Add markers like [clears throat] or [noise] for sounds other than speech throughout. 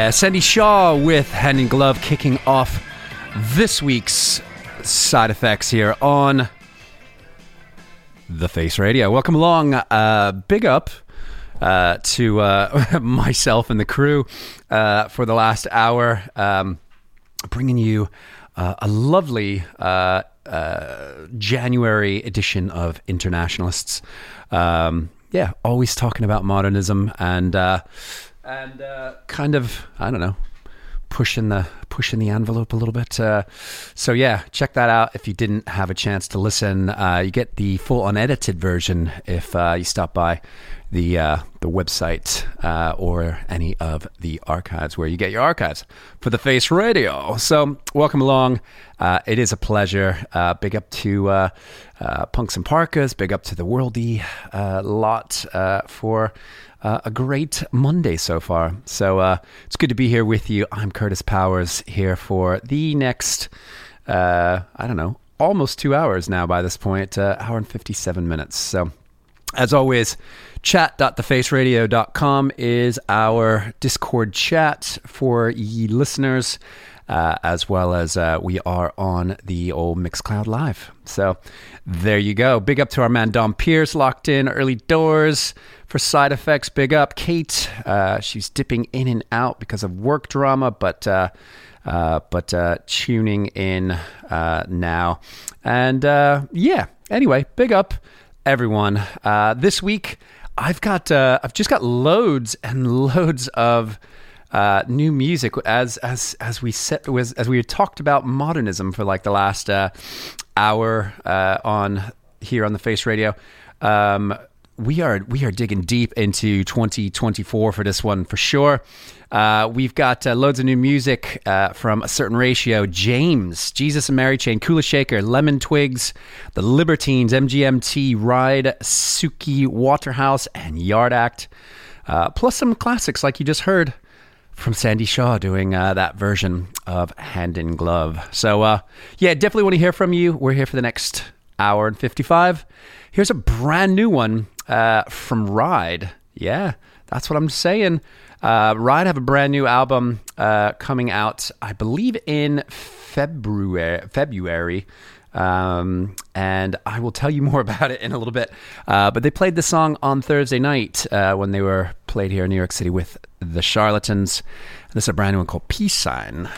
Yeah, Sandie Shaw with Hand in Glove kicking off this week's side effects here on the Face Radio. Welcome along. Uh, big up uh, to uh, [laughs] myself and the crew uh, for the last hour, um, bringing you uh, a lovely uh, uh, January edition of Internationalists. Um, yeah, always talking about modernism and uh, and uh, kind of I don't know pushing the pushing the envelope a little bit. Uh, so yeah, check that out if you didn't have a chance to listen. Uh, you get the full unedited version if uh, you stop by the uh, the website uh, or any of the archives where you get your archives for the Face Radio. So welcome along. Uh, it is a pleasure. big up to Punks and Parkas. Big up to the Worldy lot for uh, a great Monday so far. So uh, it's good to be here with you. I'm Kurtis Powers here for the next, uh, I don't know, almost two hours now by this point, uh, hour and 57 minutes. So as always, chat.thefaceradio.com is our Discord chat for ye listeners. Uh, as well as uh, we are on the old Mixcloud Live. So there you go. Big up to our man Dom Pierce, locked in early doors for side effects. Big up Kate. Uh, she's dipping in and out because of work drama, but. Uh, uh, but uh, tuning in now. And yeah, anyway, big up everyone. this week, I've got I've just got loads and loads of uh, new music as as as we set was as we talked about modernism for like the last uh, hour uh, on here on the Face Radio. Um, we are we are digging deep into 2024 for this one for sure. Uh, we've got uh, loads of new music uh, from a certain ratio. James, Jesus and Mary Chain, Kula Shaker, Lemon Twigs, The Libertines, MGMT, Ride, Suki, Waterhouse, and Yard Act. Uh, plus some classics like you just heard from Sandie Shaw doing uh, that version of Hand in Glove. So, uh, yeah, definitely want to hear from you. We're here for the next hour and 55. Here's a brand new one uh, from Ride. Yeah, that's what I'm saying. Uh, Ride have a brand new album uh, coming out, I believe, in February. February. Um, and I will tell you [laughs] more about it in a little bit. Uh, but they played the song on Thursday night uh, when they were played here in New York City with the Charlatans. This is a brand new one called Peace Sign.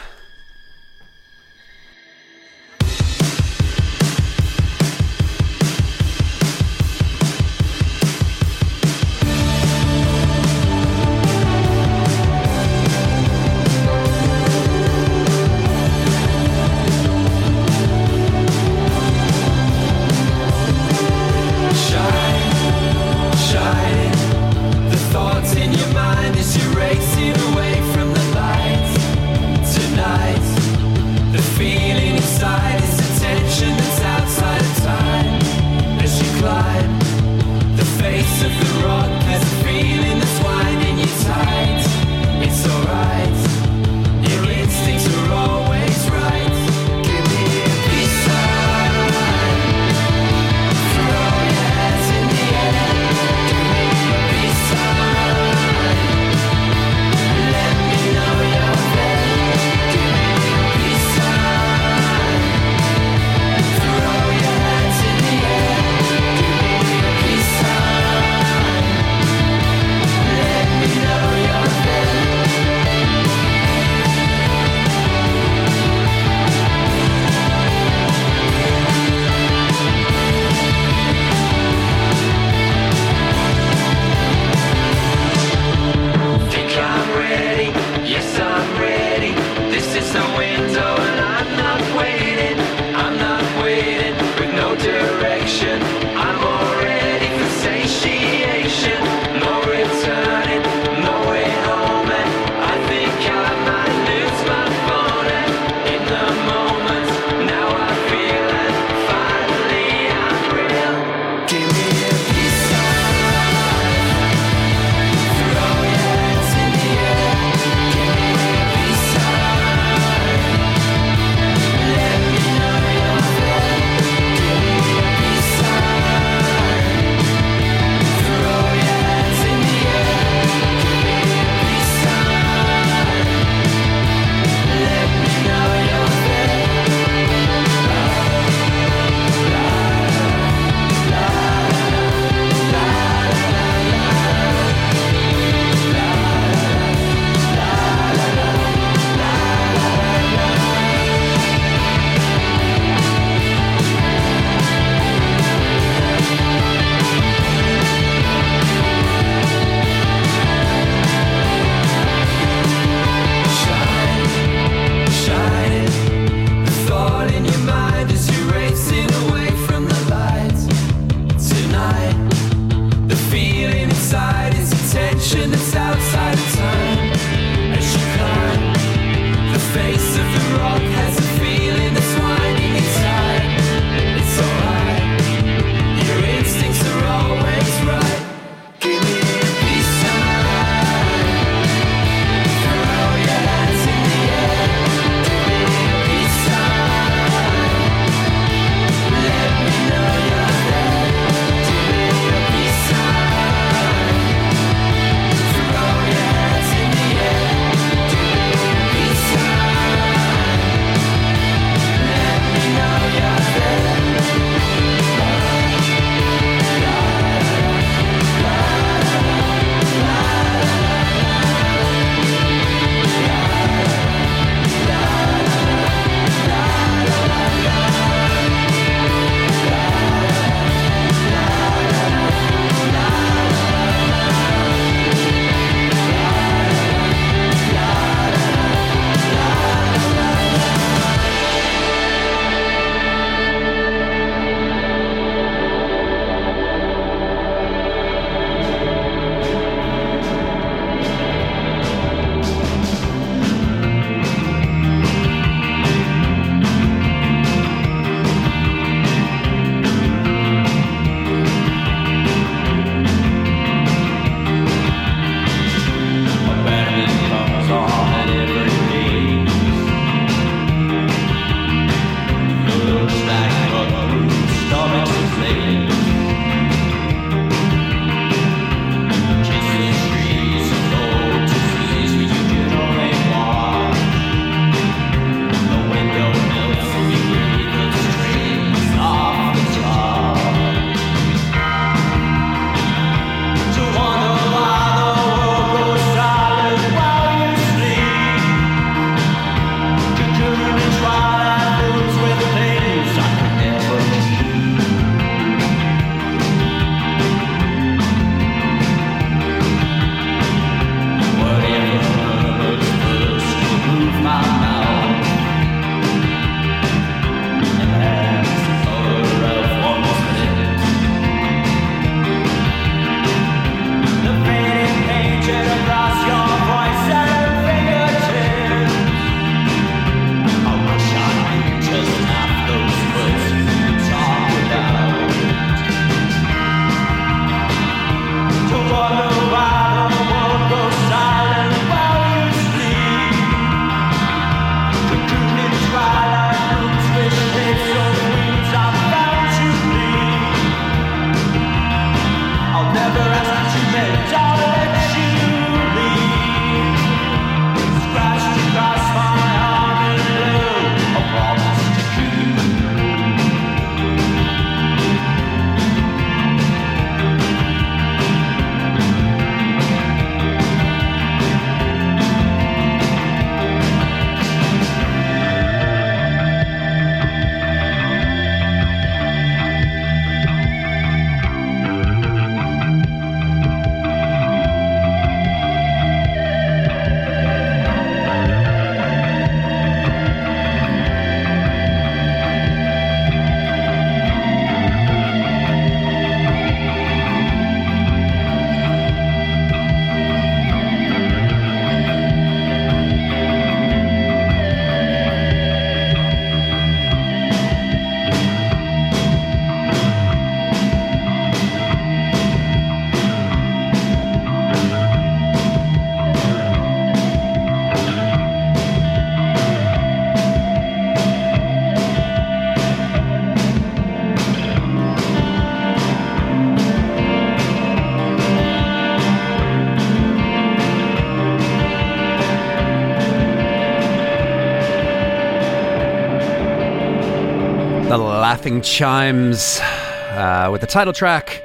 Laughing Chimes uh, with the title track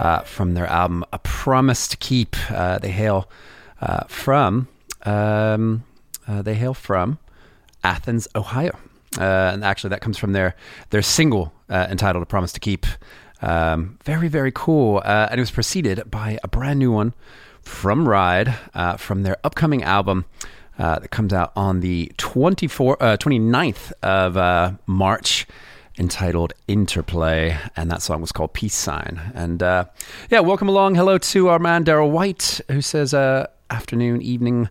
uh, from their album A Promise to Keep. Uh, they hail uh, from um, uh, they hail from Athens, Ohio. Uh, and actually, that comes from their their single entitled "A Promise to Keep." Um, very, very cool. and it was preceded by a brand new one from Ride from their upcoming album uh, that comes out on the 24, uh, 29th of uh, March entitled Interplay, and that song was called Peace Sign. And uh, yeah, welcome along. Hello to our man Daryl White, who says uh, afternoon, evening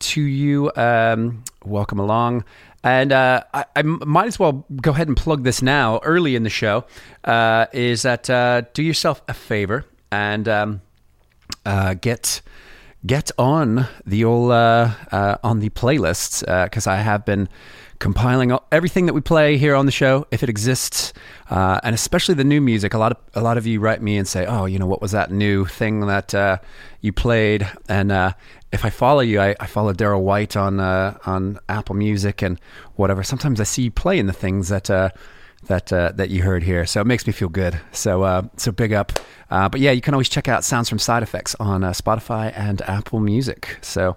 to you. Um, welcome along. And uh, I, I, might as well go ahead and plug this now, early in the show. Uh, is that uh, do yourself a favor and um, uh, get get on the old on the playlists because I have been compiling everything that we play here on the show if it exists uh, and especially the new music a lot of a lot of you write me and say oh you know what was that new thing that uh, you played and uh, if I follow you I, I follow Daryl White on on Apple Music and whatever sometimes I see you playing the things that that uh, that you heard here. So it makes me feel good. So uh, so big up. Uh, but yeah, you can always check out Sounds from Side Effects on uh, Spotify and Apple Music. So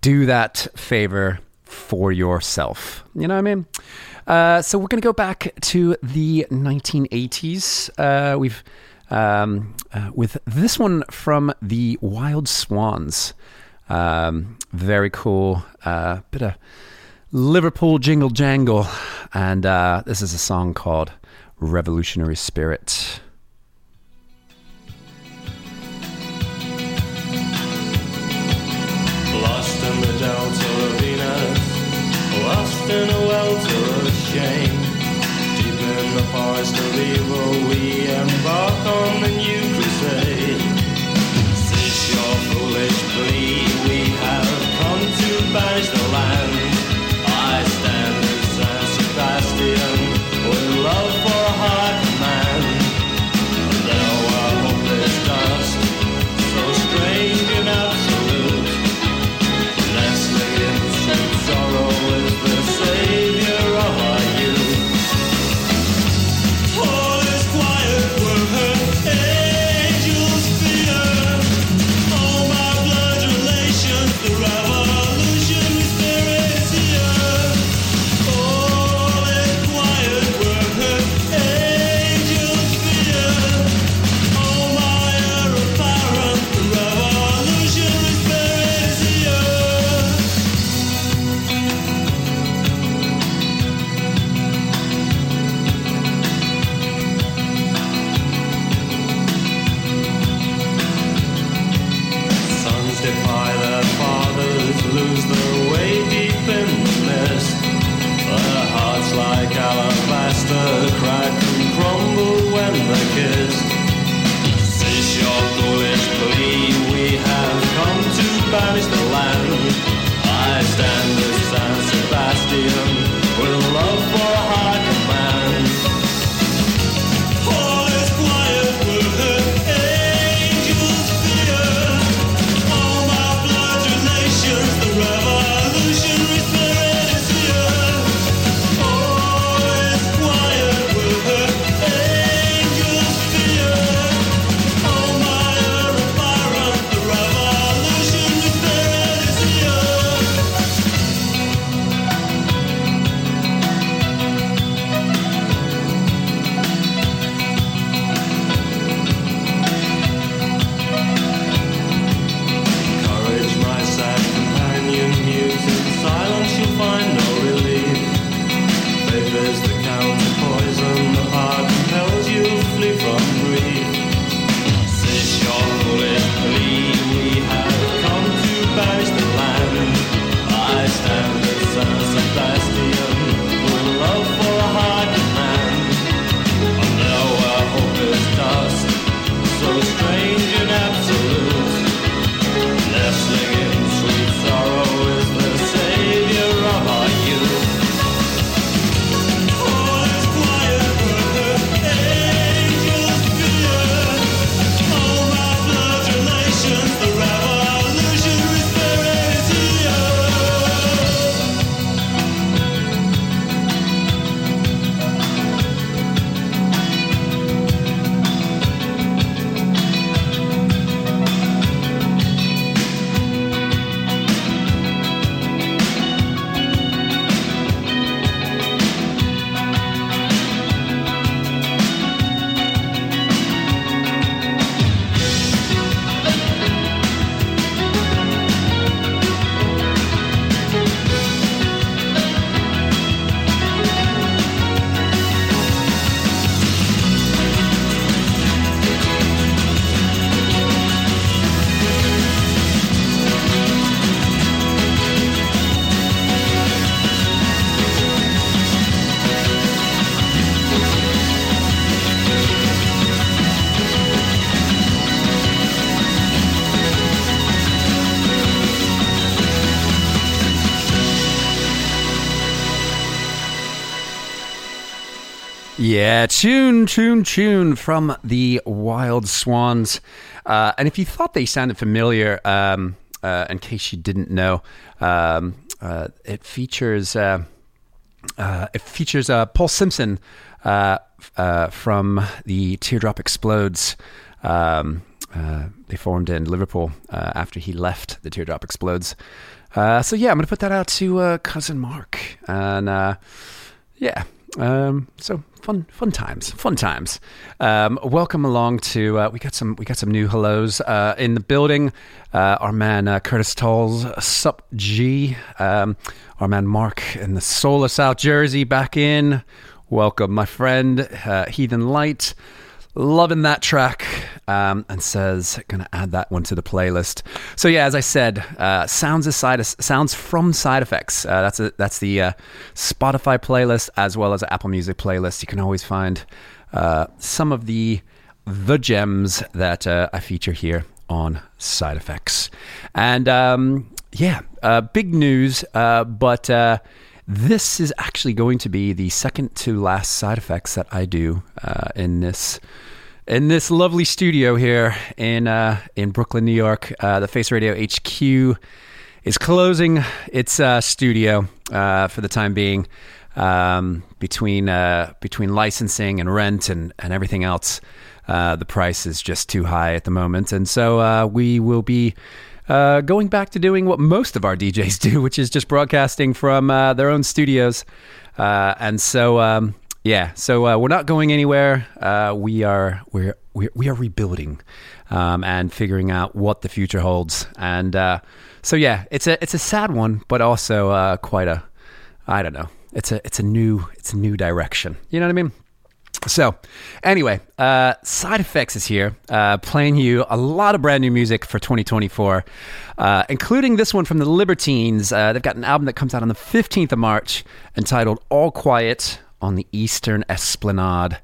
do that favor for yourself. You know what I mean? Uh, so we're going to go back to the 1980s. Uh, we've um, with this one from the Wild Swans. Um, very cool. bit of Liverpool Jingle Jangle. And uh, this is a song called Revolutionary Spirit. Tune, tune, tune from the Wild Swans. Uh, and if you thought they sounded familiar, um, uh, in case you didn't know, um, uh, it features uh, uh, it features uh, Paul Simpson from the Teardrop Explodes. Um, they formed in Liverpool after he left the Teardrop Explodes. So yeah, I'm gonna put that out to cousin Mark, and yeah, um, so fun, fun times, fun times. Um, welcome along to uh, we got some we got some new hellos uh, in the building. Uh, our man uh, Curtis Tolls, sup G. Um, our man Mark in the soul of South Jersey back in. Welcome, my friend uh, Heathen Light. Loving that track, um, and says gonna add that one to the playlist. So yeah, as I said, uh, sounds aside, sounds from Side Effects. Uh, that's a, that's the uh, Spotify playlist as well as Apple Music playlist. You can always find uh, some of the the gems that uh, I feature here on Side Effects. And um, yeah, uh, big news, uh, but uh, this is actually going to be the second to last Side Effects that I do uh, in this. In this lovely studio here in uh, in Brooklyn, New York, uh, the Face Radio HQ is closing its uh, studio uh, for the time being. Um, between uh, between licensing and rent and, and everything else, uh, the price is just too high at the moment, and so we will be going back to doing what most of our DJs do, which is just broadcasting from their own studios. And so, um, yeah, so uh, we're not going anywhere. Uh, we are we're, we're we are rebuilding um, and figuring out what the future holds. And uh, so, yeah, it's a it's a sad one, but also uh, quite a I don't know. It's a it's a new it's a new direction. You know what I mean? So, anyway, uh, Side Effects is here, uh, playing you a lot of brand new music for 2024, uh, including this one from the Libertines. Uh, they've got an album that comes out on the 15th of March entitled All Quiet on the Eastern Esplanade.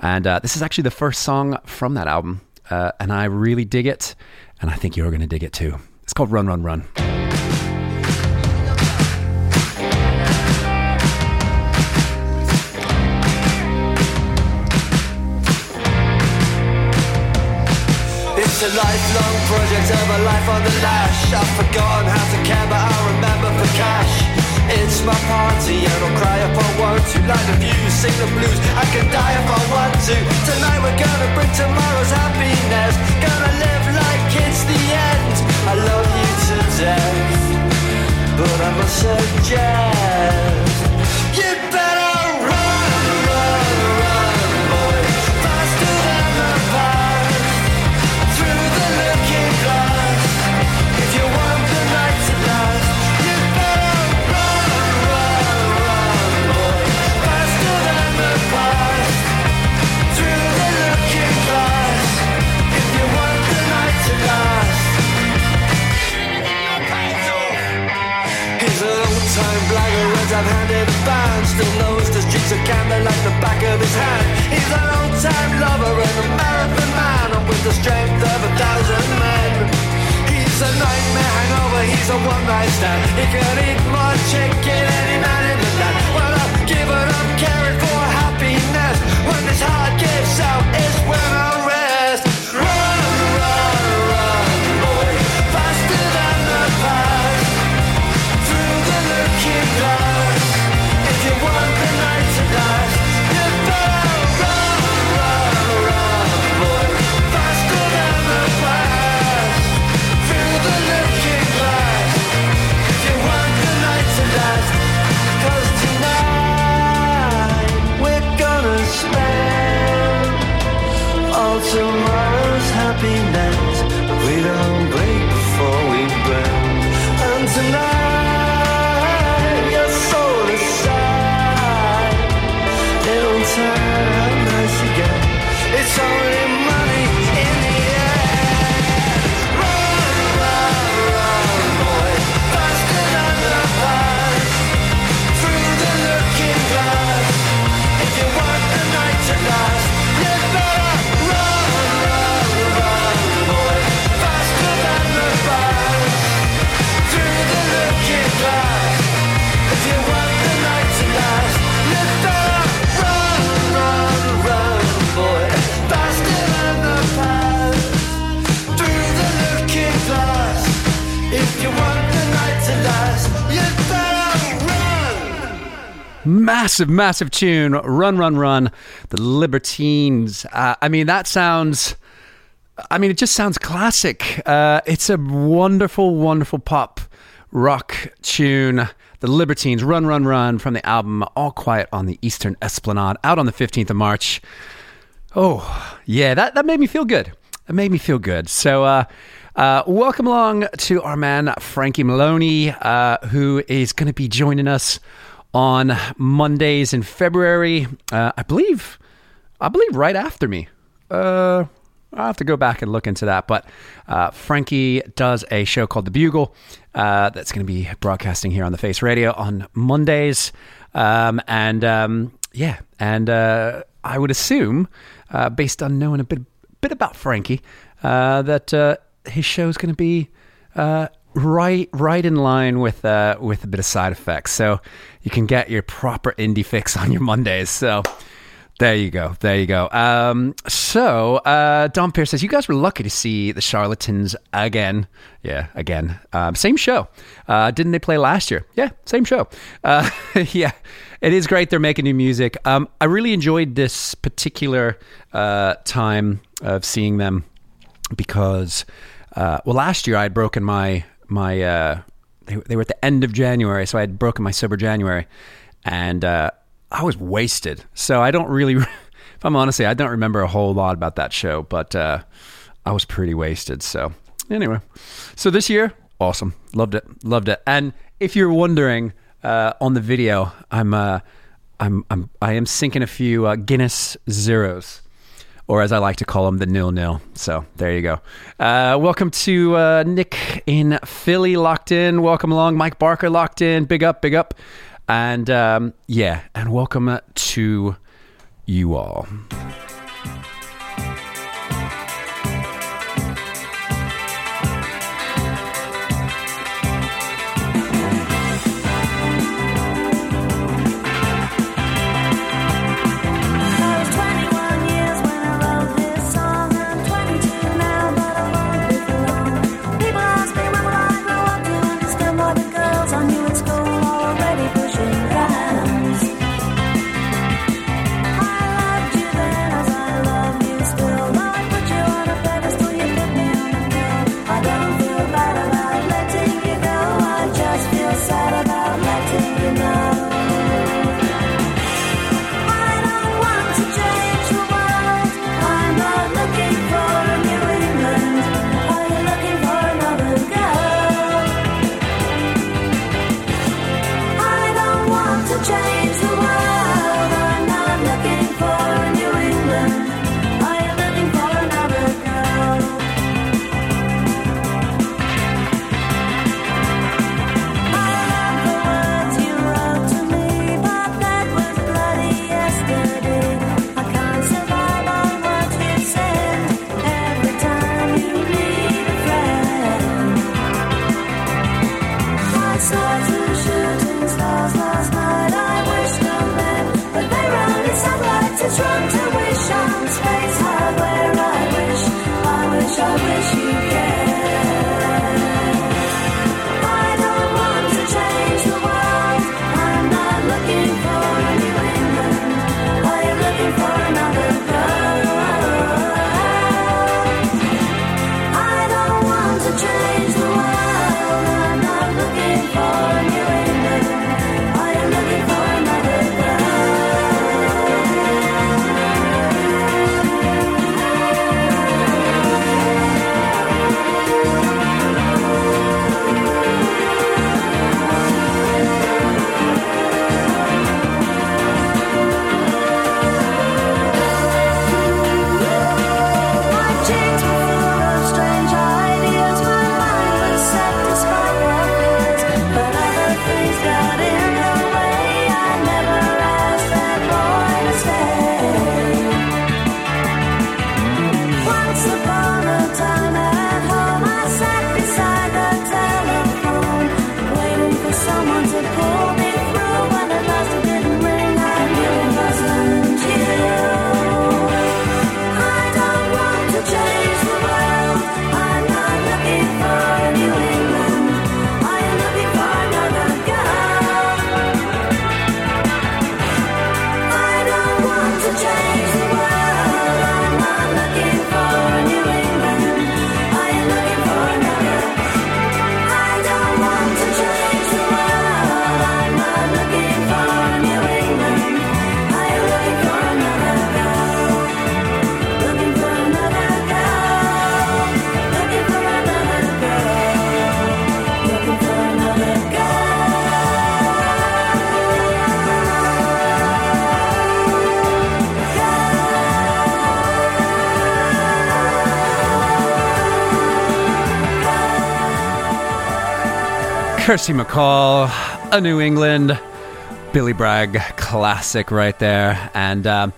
And uh, this is actually the first song from that album, uh, and I really dig it, and I think you're going to dig it too. It's called Run, Run, Run. A lifelong project of a life on the lash. I've forgotten how to care, but I remember for cash. It's my party and I'll cry if I want to. Light the views, sing the blues. I can die if I want to. Tonight we're gonna bring tomorrow's happiness. Gonna live like it's the end. I love you to death, but I must suggest massive, massive tune. Run, run, run. The Libertines. Uh, I mean, that sounds. I mean, it just sounds classic. Uh, it's a wonderful, wonderful pop rock tune. The Libertines, Run, Run, Run from the album All Quiet on the Eastern Esplanade, out on the 15th of March. Oh, yeah, that, that made me feel good. It made me feel good. So, uh, uh, welcome along to our man, Frankie Maloney, uh, who is going to be joining us on Mondays in February. Uh, I believe, I believe right after me. Uh, I'll have to go back and look into that. But uh, Frankie does a show called The Bugle uh, that's going to be broadcasting here on the Face Radio on Mondays. Um, and um, yeah, and uh, I would assume, uh, based on knowing a bit, bit about Frankie, uh, that uh, his show is going to be right right in line with uh, with a bit of side effects. So you can get your proper indie fix on your Mondays. So there you go. There you go. Um, so uh, Don Pierce says you guys were lucky to see the Charlatans again. Yeah, again. Um, same show. Uh, didn't they play last year? Yeah, same show. Uh, [laughs] yeah, it is great. They're making new music. Um, I really enjoyed this particular uh, time of seeing them because, uh, well, last year I had broken my my uh, they, they were at the end of January, so I had broken my sober January, and uh, I was wasted. So I don't really, [laughs] if I'm honest, I don't remember a whole lot about that show, but uh, I was pretty wasted. So anyway, so this year, awesome, loved it, loved it. And if you're wondering uh, on the video, I'm uh, I'm I'm I am sinking a few uh, Guinness zeros or as I like to call them, the nil nil. So there you go. Uh, welcome to uh, Nick in Philly, locked in. Welcome along, Mike Barker, locked in. Big up, big up, and um, yeah, and welcome to you all. Kirsty MacColl, a New England Billy Bragg classic right there, and um,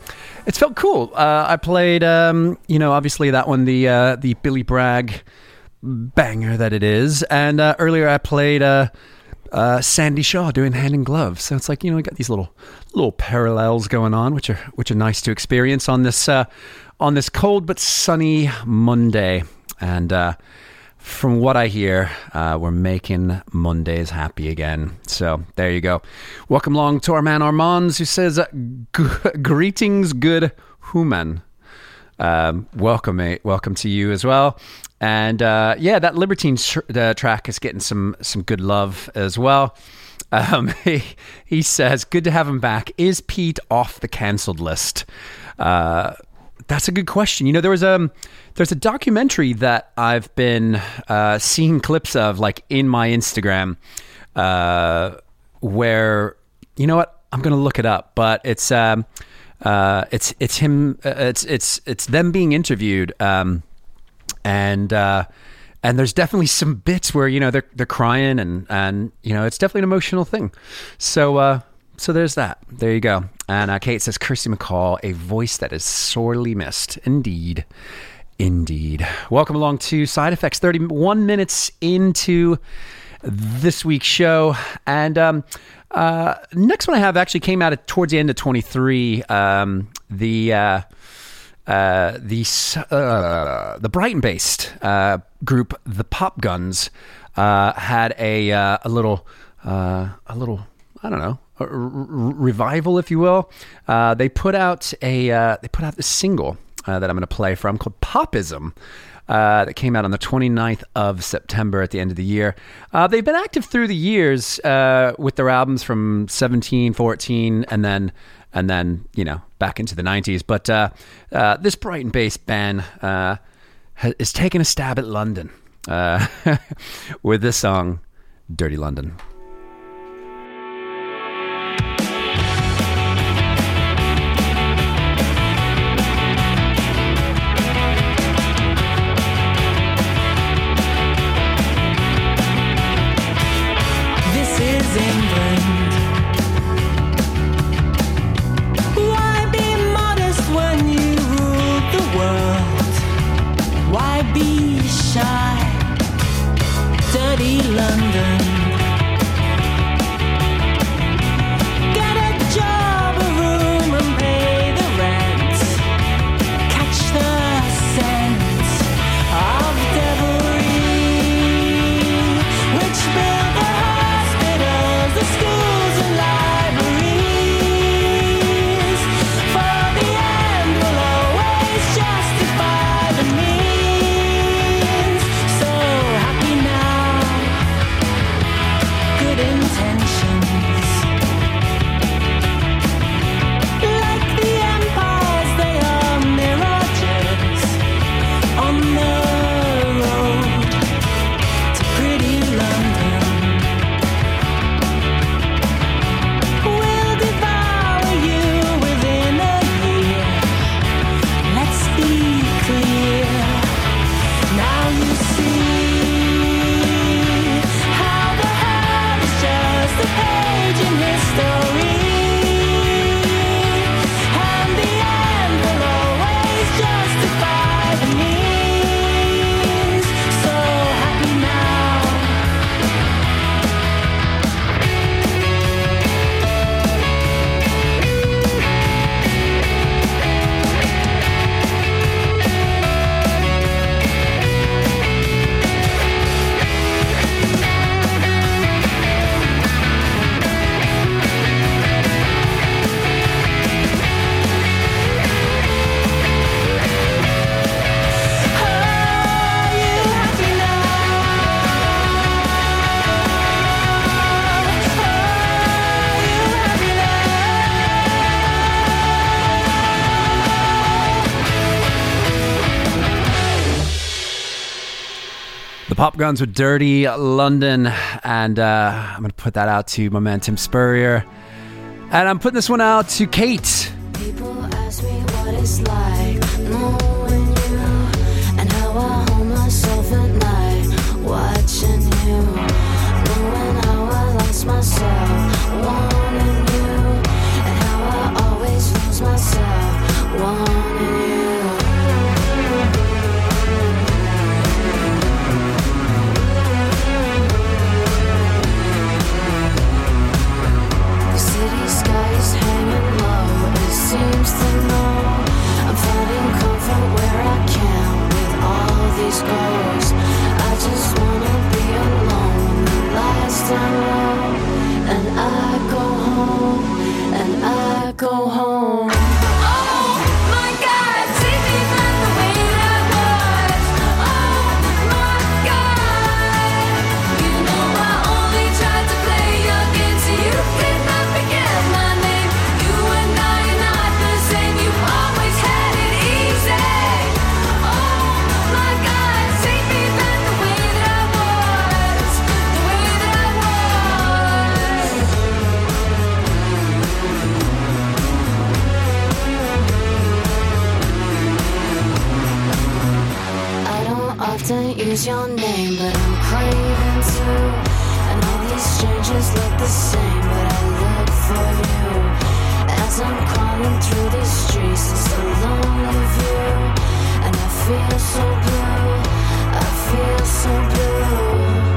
it's felt cool. Uh, I played, um, you know, obviously that one, the uh, the Billy Bragg banger that it is, and uh, earlier I played uh, uh, Sandie Shaw doing Hand in Glove. So it's like you know, I got these little little parallels going on, which are which are nice to experience on this uh, on this cold but sunny Monday, and. Uh, from what I hear, uh, we're making Mondays happy again. So there you go. Welcome along to our man Armands, who says, [laughs] "Greetings, good human." Um, welcome, mate. Welcome to you as well. And uh, yeah, that Libertine tr- uh, track is getting some some good love as well. Um, [laughs] he, he says, "Good to have him back." Is Pete off the cancelled list? Uh, that's a good question. You know, there was a there's a documentary that I've been uh, seeing clips of, like in my Instagram, uh, where you know what I'm going to look it up, but it's um, uh, it's it's him, uh, it's it's it's them being interviewed, um, and uh, and there's definitely some bits where you know they're they're crying and and you know it's definitely an emotional thing. So uh, so there's that. There you go. And uh, Kate says, Kirsty MacColl, a voice that is sorely missed. Indeed. Indeed. Welcome along to Side Effects. 31 minutes into this week's show. And um, uh, next one I have actually came out at, towards the end of 23. Um, the. Uh, uh, the uh, the Brighton based uh, group, the Popguns, uh, had a uh, a little uh, a little I don't know revival, if you will. Uh, they put out a uh, they put out this single uh, that I'm going to play from called Popism. Uh, that came out on the 29th of September at the end of the year. Uh, they've been active through the years uh, with their albums from 17, 14, and then and then you know back into the 90s. But this Brighton-based band is taking a stab at London [laughs] with this song, "Dirty London." Popguns with Dirty London, and uh, I'm going to put that out to Momentum Spurrier. And I'm putting this one out to Kate. is your name, but I'm craving too. And all these strangers look the same, but I look for you. As I'm crawling through these streets, it's the lonely view. And I feel so blue, I feel so blue.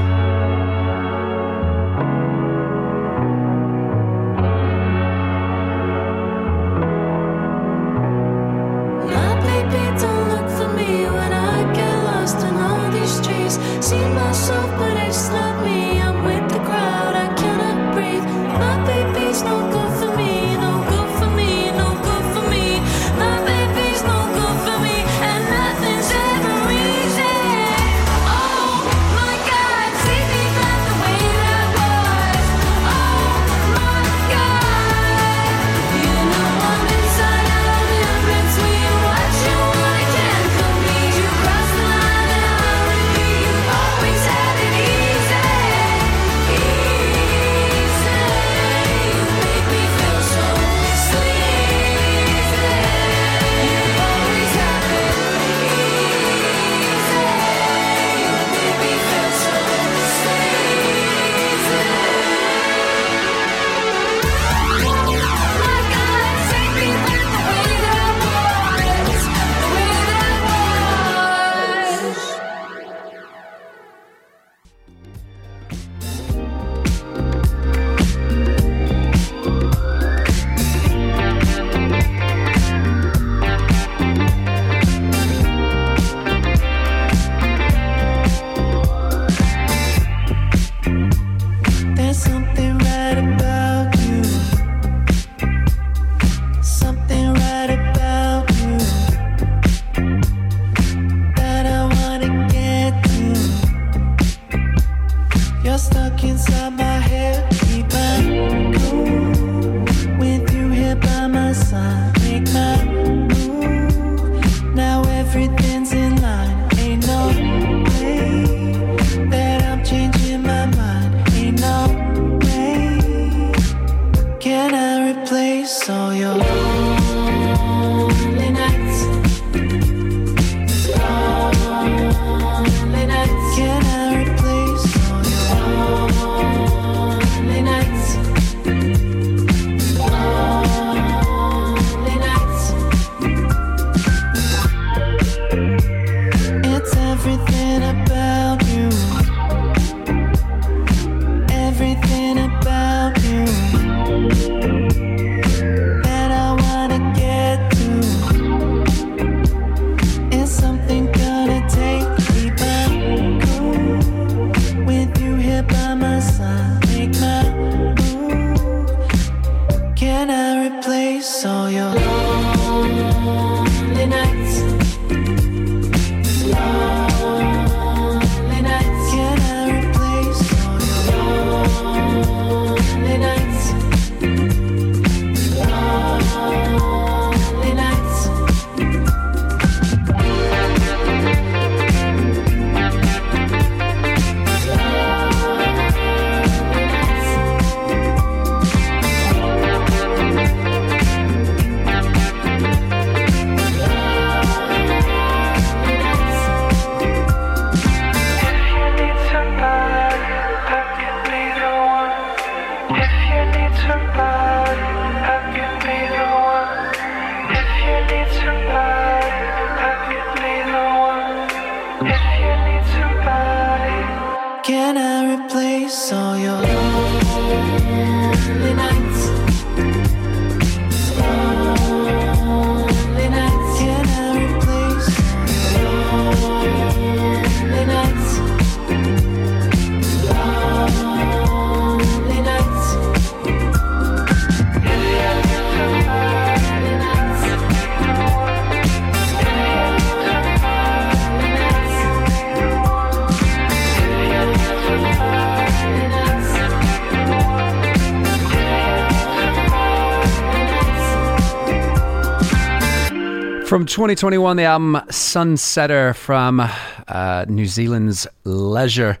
2021, the album Sunsetter from uh, New Zealand's Leisure.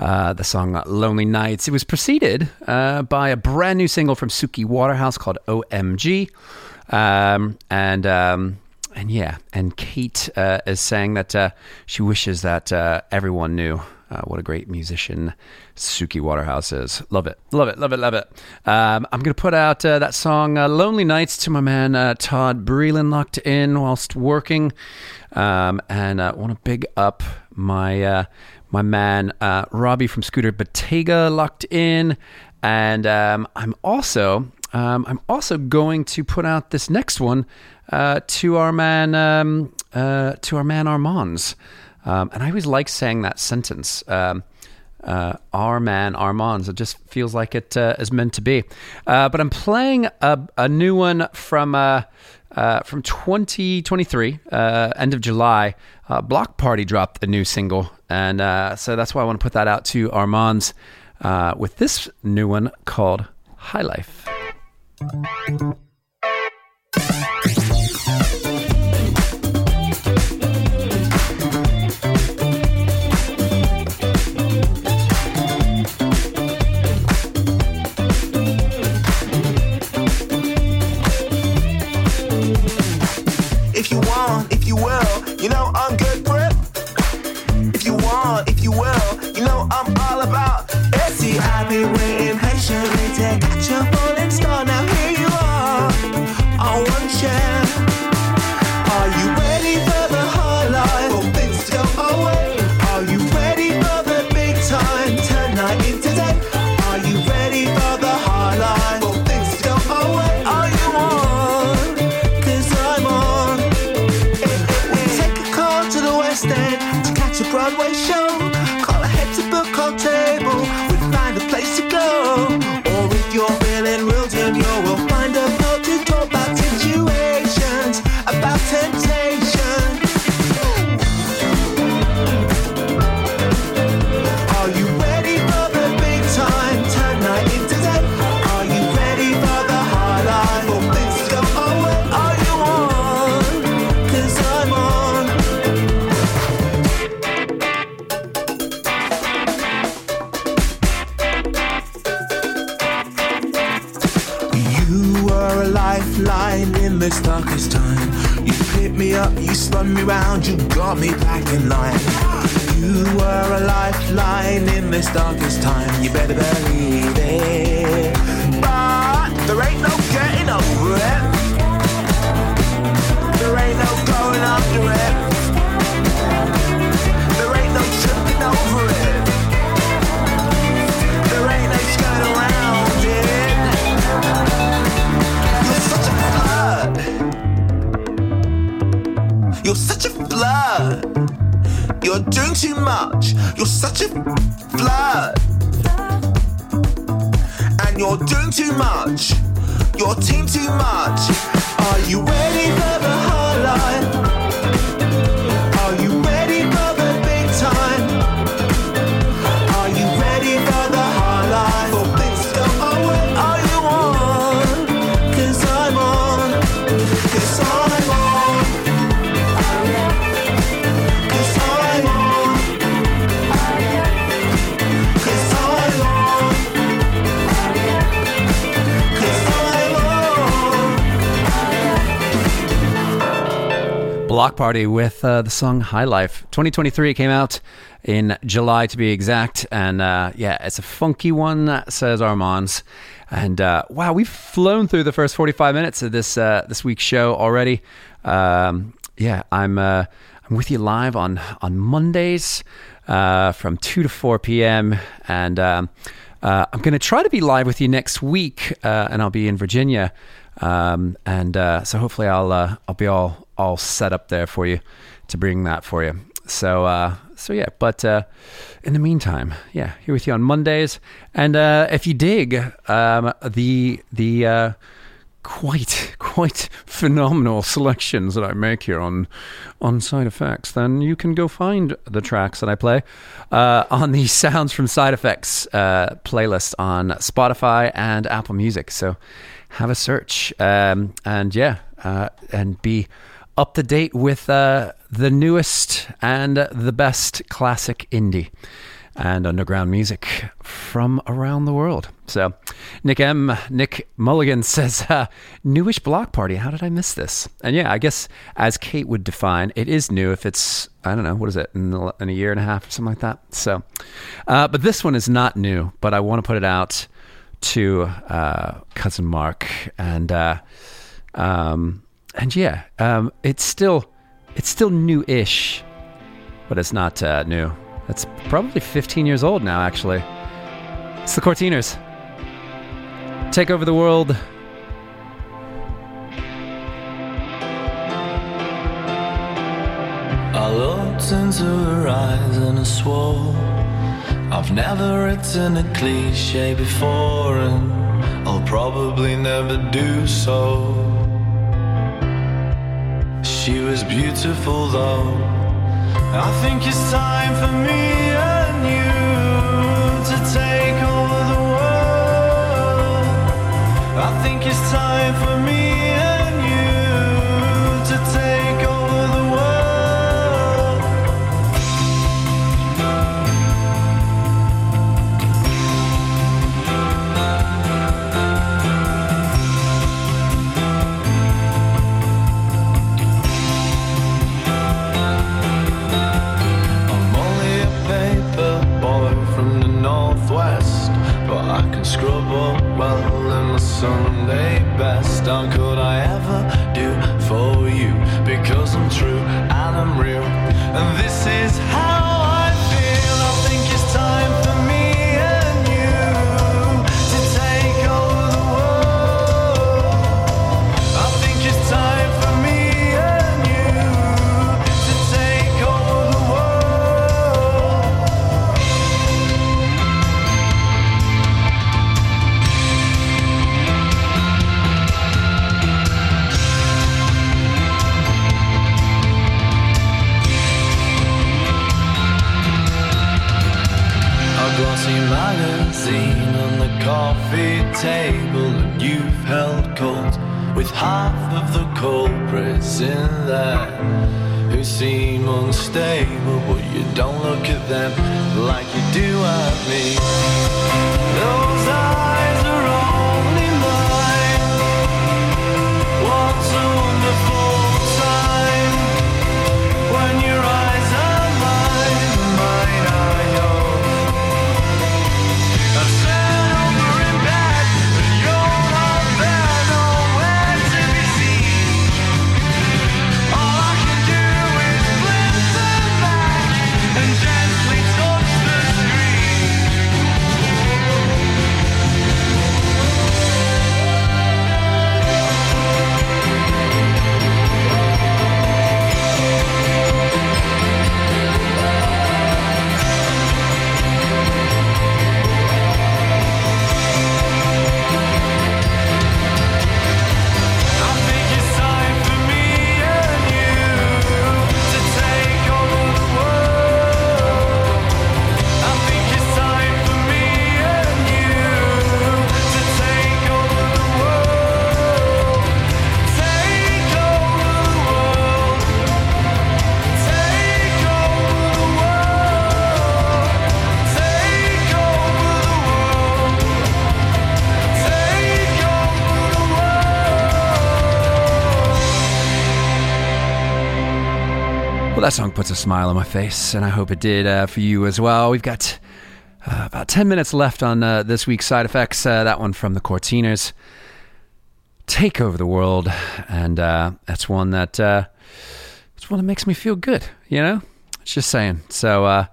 Uh, the song Lonely Nights. It was preceded uh, by a brand new single from Suki Waterhouse called OMG. Um, and um, and yeah, and Kate uh, is saying that uh, she wishes that uh, everyone knew uh, what a great musician Suki Waterhouse is. Love it, love it, love it, love it. Um, I'm going to put out uh, that song uh, Lonely Nights to my man uh, Todd Breland locked in whilst working. Um, and I want to big up my uh, my man uh, Robbie from Scooter Bottega locked in. And um, I'm also um, I'm also going to put out this next one uh, to our man um, uh, to our man Armands. Um, and I always like saying that sentence. Um, uh, our man Armands. It just feels like it uh, is meant to be. Uh, but I'm playing a, a new one from uh, uh, from 2023, uh, end of July. Block Party dropped a new single, and so that's why I want to put that out to Armands with this new one called High Life. Me round, you got me back in line. You were a lifeline in this darkest time. You better believe it. But there ain't no getting over it. You're doing too much. You're such a flood. And you're doing too much. Your team too much. Are you ready for the high life? Block Party with uh, the song High Life. 2023 came out in July to be exact. And uh, yeah, it's a funky one, says Armands. And uh, wow, we've flown through the first 45 minutes of this uh, this week's show already. Um, yeah, I'm uh, I'm with you live on on Mondays uh, from 2 to 4 p.m. And um, I'm going to try to be live with you next week, and I'll be in Virginia. Um, and so hopefully I'll I'll be all all set up there for you to bring that for you. So uh, so yeah, but uh, in the meantime, yeah, here with you on Mondays. And uh, if you dig um, the the uh, quite [laughs] quite phenomenal selections that I make here on on Side Effects, then you can go find the tracks that I play uh, on the [laughs] Sounds from Side Effects uh, playlist on Spotify and Apple Music. So have a search um, and yeah, uh, and be up to date with uh, the newest and the best classic indie. and underground music from around the world. So, Nick M. Nick Mulligan says, [laughs] uh, "Newish block party. How did I miss this?" And yeah, I guess as Kate would define, it is new if it's I don't know what is it in, the, in a year and a half or something like that. So, uh, but this one is not new. But I want to put it out to uh, cousin Mark and uh, um, and yeah, um, it's still it's still new-ish, but it's not uh, new. It's probably 15 years old now, actually. It's the Courteeners. Take over the world. I looked into her eyes and I swore I've never written a cliche before and I'll probably never do so. She was beautiful though. I think it's time for me and you to take over the world. I think it's time for me Sunday best. How could I ever do for you? Because I'm true and I'm real, and this is how coffee table, and you've held court with half of the culprits in there who seem unstable, but you don't look at them like you do at me. Those are Well, that song puts a smile on my face, and I hope it did uh, for you as well. We've got uh, about 10 minutes left on uh, this week's side effects. Uh, that one from the Courteeners. Take over the world, and uh, that's one that uh, it's one that makes me feel good. You know, It's just saying. So, uh,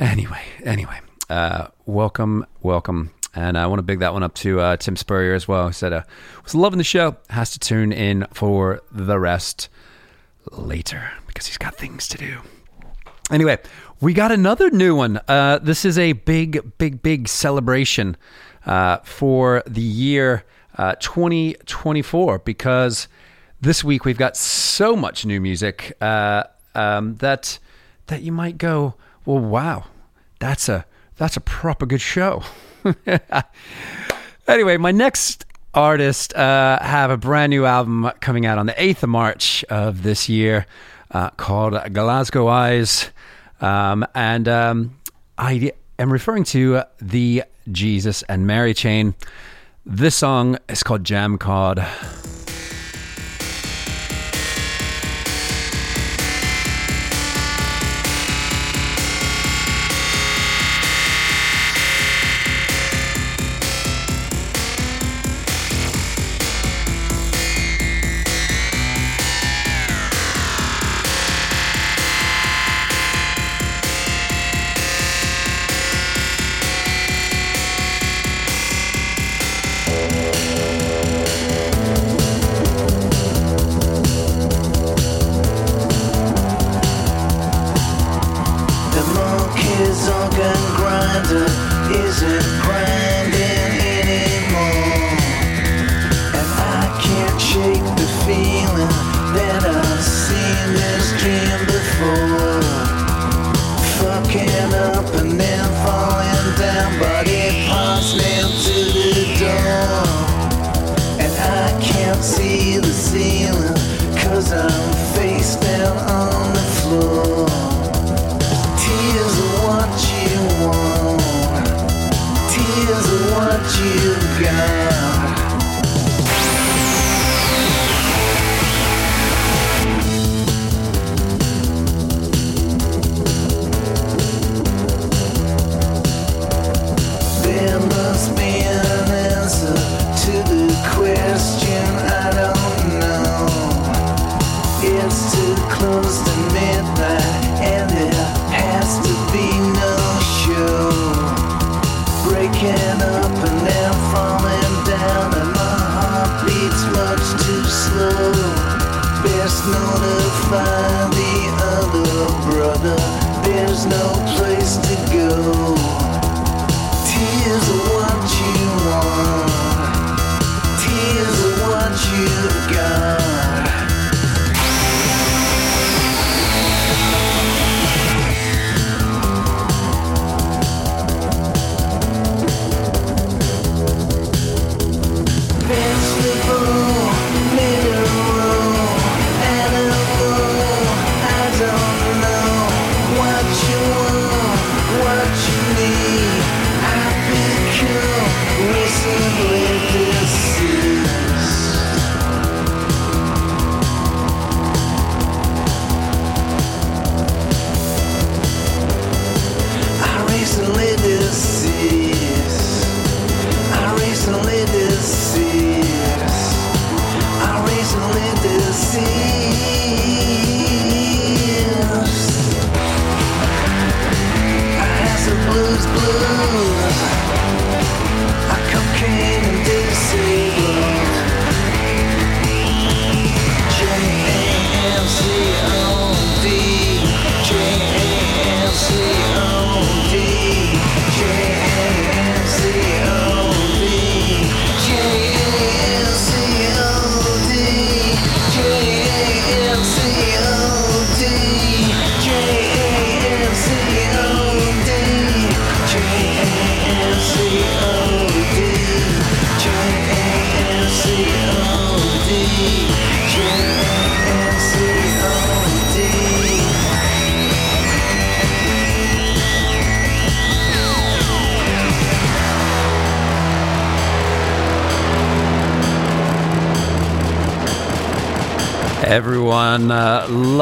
anyway, anyway, welcome, welcome, and I want to big that one up to uh, Tim Spurrier as well. He said, uh, "Was loving the show. Has to tune in for the rest later because he's got things to do." Anyway, we got another new one. Uh, this is a big, big, big celebration uh, for the year uh, 2024 because this week we've got so much new music uh, um, that that you might go, well, wow, that's a that's a proper good show. [laughs] anyway, my next artist uh, have a brand new album coming out on the 8th of March of this year uh, called Glasgow Eyes. Um, and um, I am referring to the Jesus and Mary chain. This song is called Jamcod.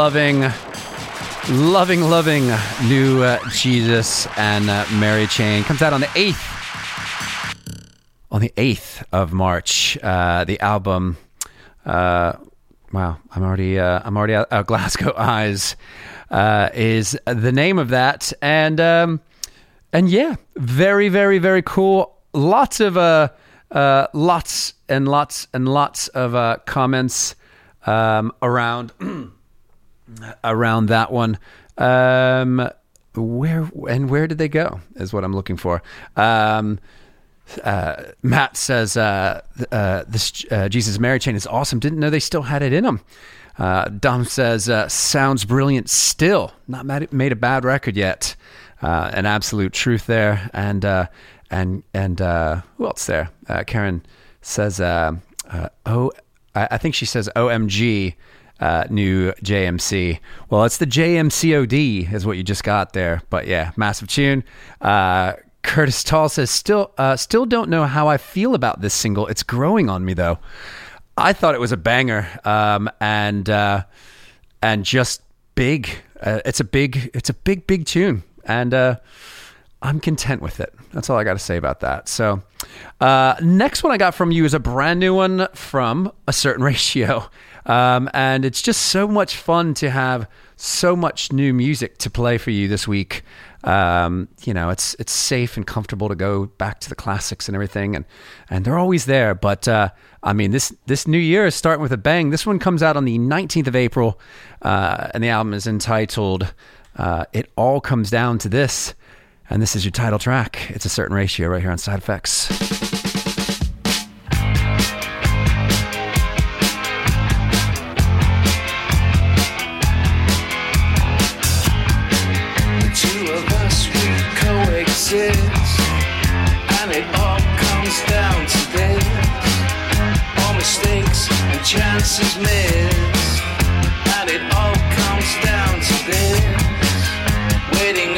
Loving, loving, loving new uh, Jesus and uh, Mary Chain comes out on the 8th. On the 8th of March, uh, the album. Uh, wow, I'm already, uh, I'm already out. Glasgow [laughs] Eyes uh, is the name of that, and um, and yeah, very, very, very cool. Lots of lots and lots and lots of uh, comments um, around [clears throat] around that one. Um, where and where did they go? Is what I'm looking for. Um, uh, Matt says uh, uh, this uh, Jesus Mary chain is awesome. Didn't know they still had it in them. Uh, Dom says uh, sounds brilliant. Still not mad, made a bad record yet. An absolute truth there. And and and who else there? Karen says oh, I, I think she says OMG uh, new JMC. Well, it's the JMCOD, is what you just got there. But yeah, massive tune. Uh, Curtis Tall says, still, uh, still don't know how I feel about this single. It's growing on me though. I thought it was a banger, um, and uh, and just big. Uh, it's a big, it's a big, big tune, and uh, I'm content with it. That's all I got to say about that. So, uh, next one I got from you is a brand new one from a certain [laughs] ratio, um, and it's just so much fun to have so much new music to play for you this week. Um, you know, it's it's safe and comfortable to go back to the classics and everything, and and they're always there. But uh, I mean, this this new year is starting with a bang. This one comes out on the 19th of April, uh, and the album is entitled uh, "It All Comes Down to This." And this is your title track. It's a certain ratio right here on Side Effects. Coexist, and it all comes down to this: all mistakes and chances missed, and it all comes down to this: waiting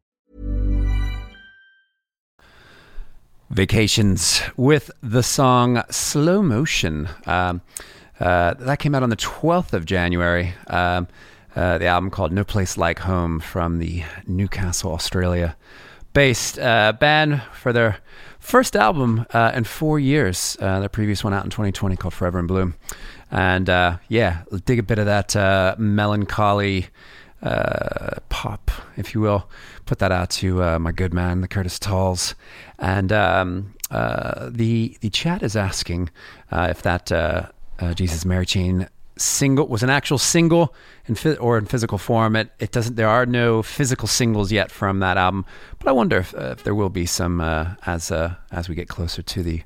Vacations with the song Slow Motion. Um, uh, that came out on the 12th of January. Um, uh, the album called No Place Like Home from the Newcastle, Australia based uh, band for their first album uh, in four years. Uh, their previous one out in 2020 called Forever in Bloom. And uh, yeah, dig a bit of that uh, melancholy uh, pop, if you will. Put that out to my good man, the Curtis Talls. And um, uh, the the chat is asking uh, if that uh, uh, Jesus Mary Chain single was an actual single in phys- or in physical form. It it doesn't. There are no physical singles yet from that album, but I wonder if, uh, if there will be some uh, as as we get closer to the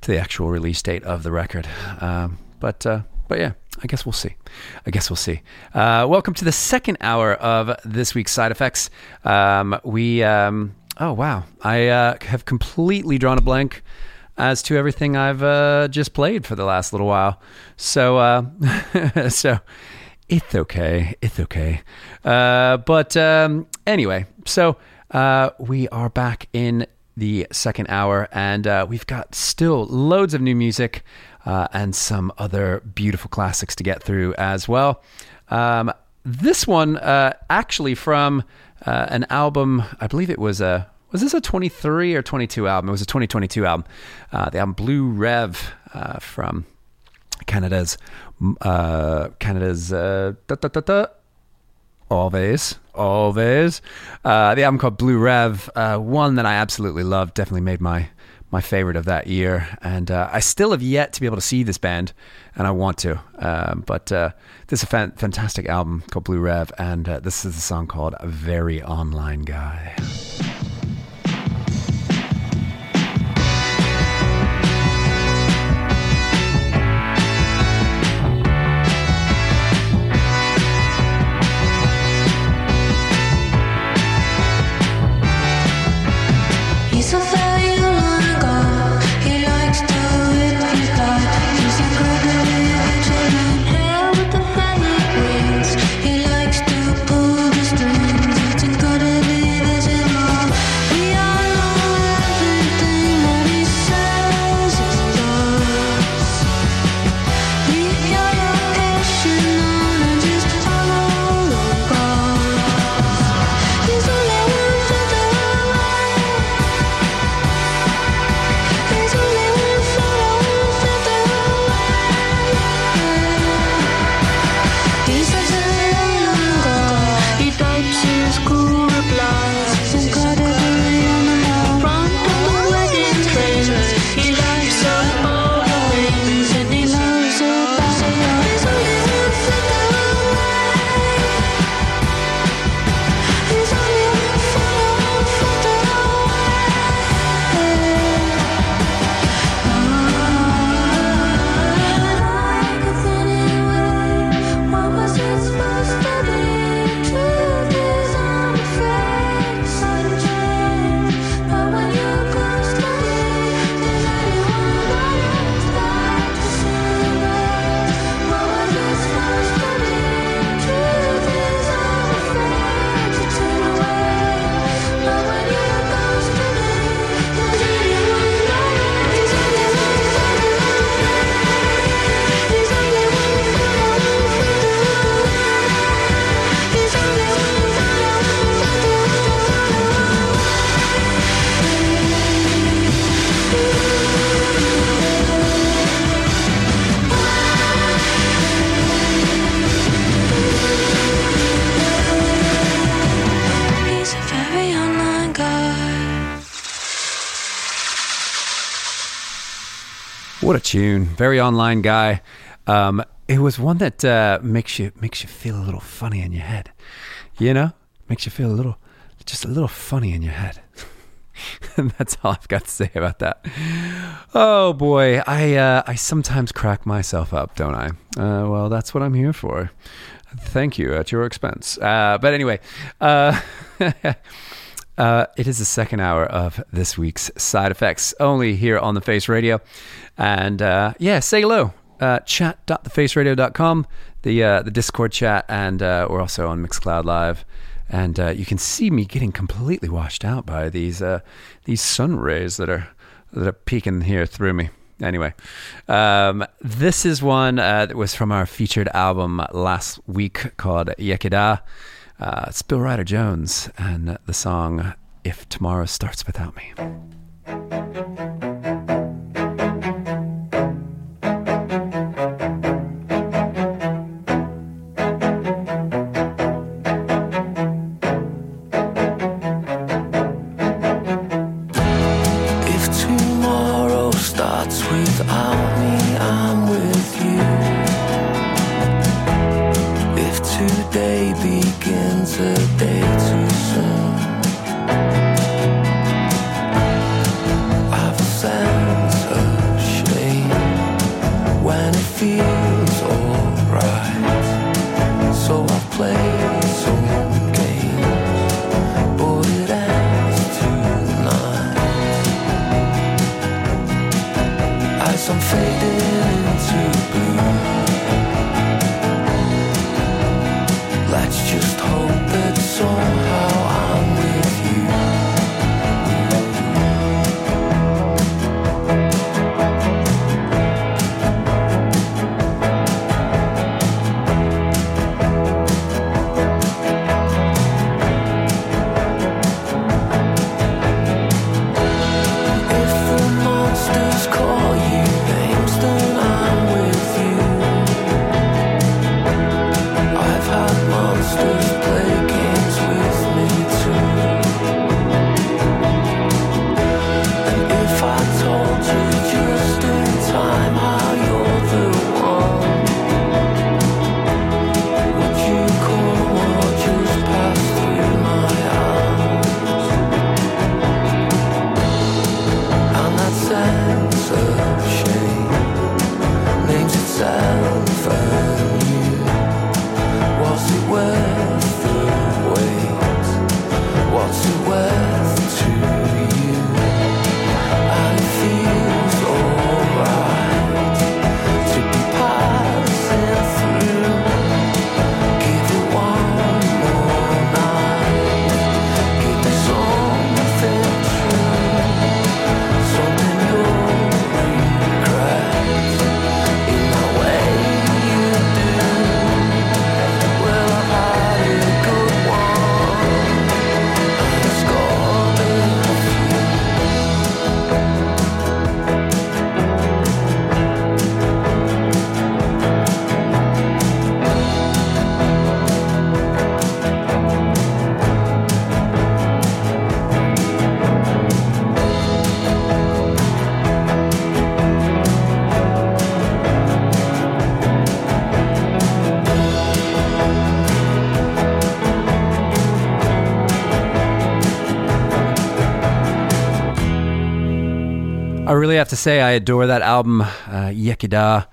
to the actual release date of the record. Um, but but yeah, I guess we'll see. I guess we'll see. Welcome to the second hour of this week's side effects. Um, we um, oh wow, I uh, have completely drawn a blank as to everything I've uh, just played for the last little while. So uh, [laughs] so it's okay. It's okay. Uh, but um, anyway, so uh, we are back in the second hour, and uh, we've got still loads of new music and some other beautiful classics to get through as well. Um, this one, actually, from uh, an album, I believe it was a. Was this a 23 or 22 album? It was a 2022 album. Uh, the album Blue Rev uh, from Canada's uh, Canada's uh, da, da, da, always Alvvays uh, the album called Blue Rev, uh, one that I absolutely love. Definitely made my my favorite of that year, and uh, I still have yet to be able to see this band, and I want to. Um, but uh, this is a fan- fantastic album called Blue Rev, and uh, this is a song called "A Very Online Guy." What a tune! Very online guy. Um, it was one that uh, makes you makes you feel a little funny in your head. You know, makes you feel a little, just a little funny in your head. [laughs] and that's all I've got to say about that. Oh boy, I uh, I sometimes crack myself up, don't I? Uh, well, that's what I'm here for. Thank you at your expense. Uh, but anyway, [laughs] uh, it is the second hour of this week's side effects, only here on the Face Radio. And uh, yeah, say hello. Uh, chat.thefaceradio.com, the uh, the Discord chat, and uh, we're also on Mixcloud Live. And uh, you can see me getting completely washed out by these uh, these sun rays that are that are peeking here through me. Anyway, um, this is one uh, that was from our featured album last week called Iechyd Da. Uh, it's Bill Ryder Jones and the song If Tomorrow Starts Without Me. Really have to say, I adore that album, uh, Iechyd Da,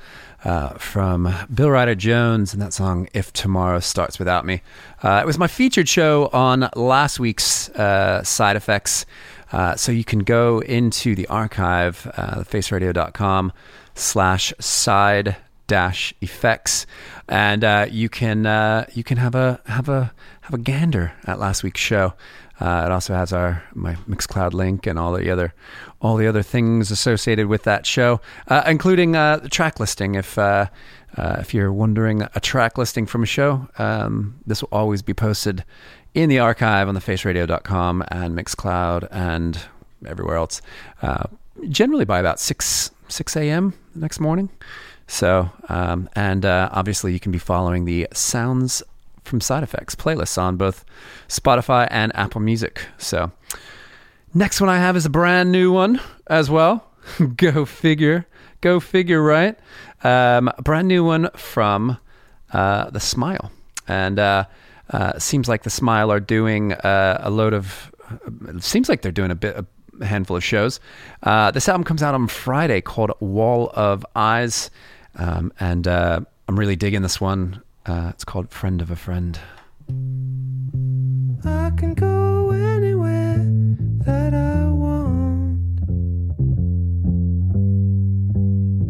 uh, from Bill Ryder Jones, and that song, If Tomorrow Starts Without Me. Uh, it was my featured show on last week's uh, Side Effects. Uh, so you can go into the archive, uh, faceradio.com slash side dash effects, and uh, you can uh, you can have a have a have a gander at last week's show. Uh, it also has our my Mixcloud link and all the other all the other things associated with that show, uh, including uh, the track listing. If uh, if you're wondering a track listing from a show, um, this will always be posted in the archive on the faceradio.com and Mixcloud and everywhere else. Generally by about six six a.m. the next morning. So, um, and uh, obviously, you can be following the Sounds from Side Effects playlists on both Spotify and Apple Music. So, next one I have is a brand new one as well. [laughs] Go figure. Go figure, right? Um, a brand new one from uh, The Smile. And uh, uh seems like The Smile are doing uh, a load of. It seems like they're doing a bit, a handful of shows. Uh, this album comes out on Friday called Wall of Eyes. Um, and uh, I'm really digging this one. Uh, it's called Friend of a Friend. I can go anywhere that I want.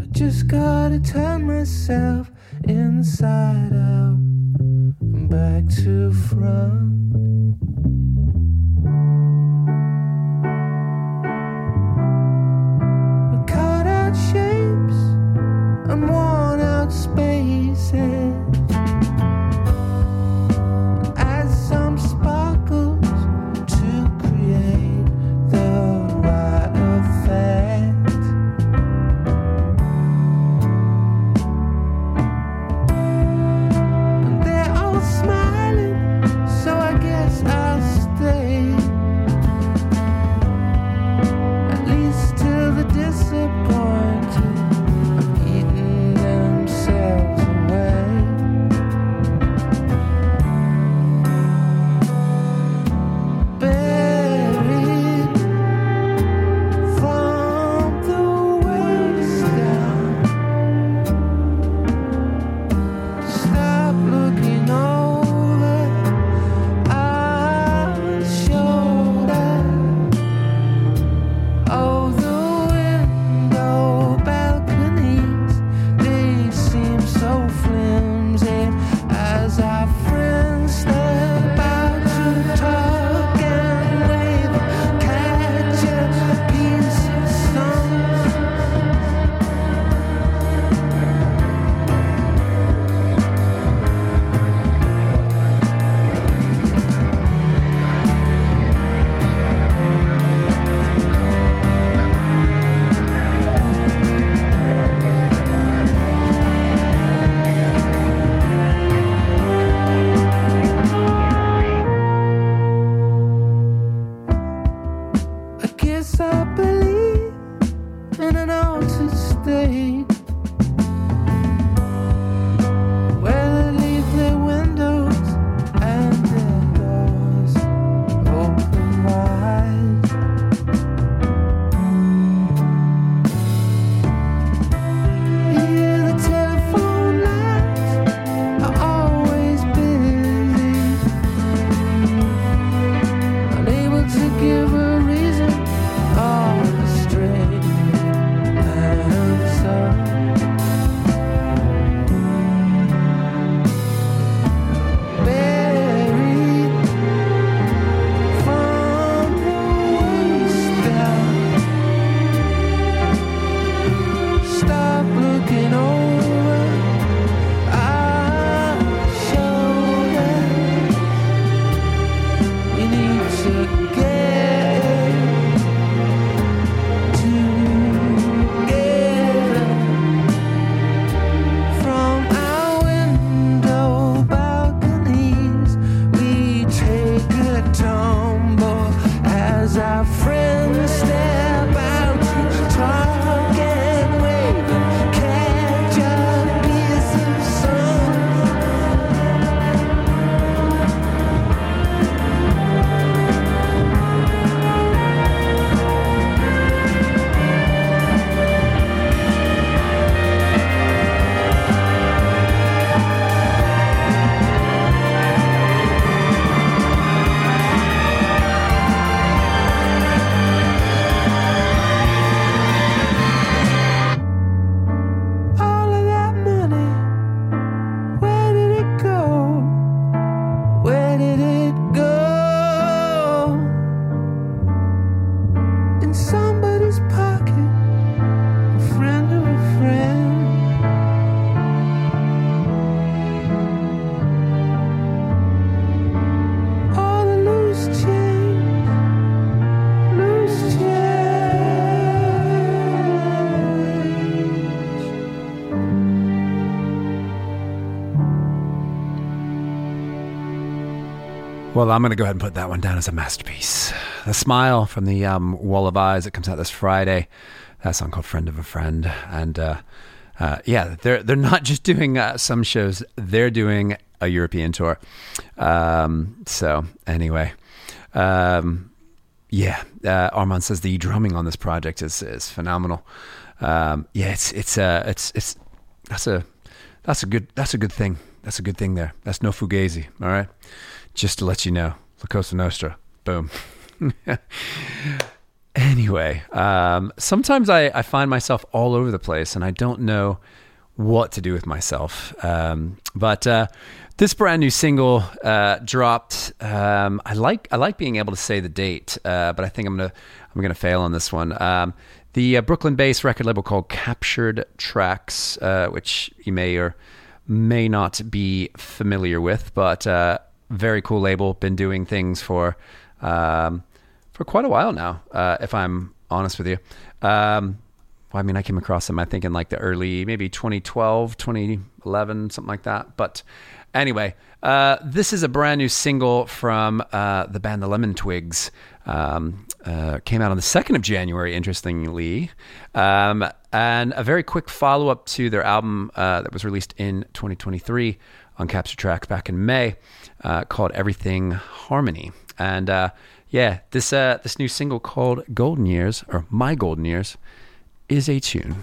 I just gotta turn myself inside out and back to front. spaces. Well, I'm going to go ahead and put that one down as a masterpiece. The Smile from the um, Wall of Eyes that comes out this Friday. That song called Friend of a Friend. And uh, uh, yeah, they're, they're not [laughs] just doing uh, some shows, they're doing a European tour. Um, so, anyway. Um, yeah, uh, Armand says the drumming on this project is is phenomenal. Um, yeah, it's it's uh, it's it's that's a that's a good that's a good thing. That's a good thing there. That's no fugazi. All right just to let you know, La Cosa Nostra. Boom. [laughs] anyway, um, sometimes I, I find myself all over the place and I don't know what to do with myself. Um, but uh, this brand new single uh, dropped. Um, I like I like being able to say the date, uh, but I think I'm gonna I'm gonna fail on this one. Um, the uh, Brooklyn-based record label called Captured Tracks, uh, which you may or may not be familiar with, but uh, very cool label. Been doing things for um, for quite a while now, uh, if I'm honest with you. Um, well, I mean, I came across them, I think, in like the early, maybe 2012, 2011, something like that. But anyway, uh, this is a brand new single from uh, the band The Lemon Twigs. Um, uh, came out on the 2nd of January, interestingly. Um, and a very quick follow up to their album uh, that was released in 2023 on Captured Tracks back in May uh, called Everything Harmony. And uh, yeah, this uh, this new single called Golden Years, or My Golden Years, is a tune.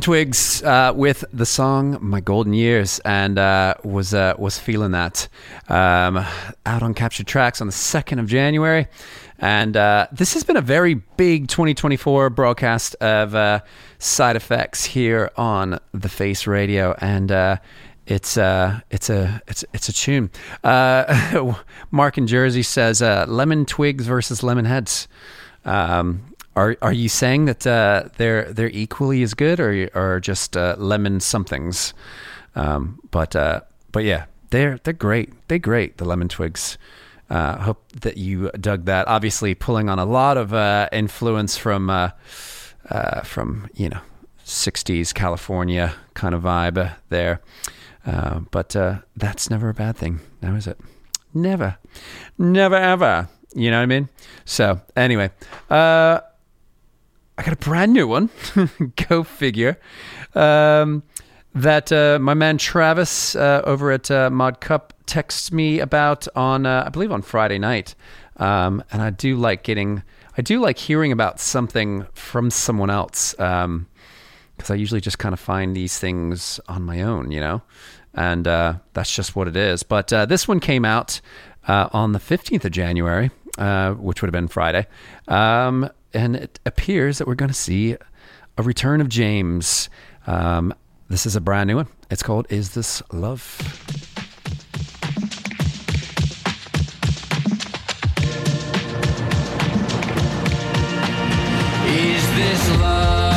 Twigs uh, with the song "My Golden Years" and uh, was uh, was feeling that um, out on Captured Tracks on the second of January, and uh, this has been a very big 2024 broadcast of uh, side effects here on the Face Radio, and uh, it's uh it's a it's it's a tune. [laughs] Mark in Jersey says lemon twigs versus Lemonheads. Um, are are you saying that uh, they're they're equally as good, or or just uh, lemon somethings? Um, but uh, but yeah, they're they're great. They're great. The lemon twigs. Uh, hope that you dug that. Obviously, pulling on a lot of uh, influence from uh, from you know '60s California kind of vibe there. But that's never a bad thing, now is it? Never, never ever. You know what I mean? So anyway, uh, I got a brand new one. [laughs] Go figure. Um, that uh, my man Travis uh, over at uh, Mod Cup texts me about on uh, I believe on Friday night, um, and I do like getting I do like hearing about something from someone else because I usually just kind of find these things on my own, you know, and uh, that's just what it is. But uh, this one came out on the fifteenth of January, uh, which would have been Friday, um, and it appears that we're going to see a return of James. Um, this is a brand new one. It's called "Is This Love." Is this love?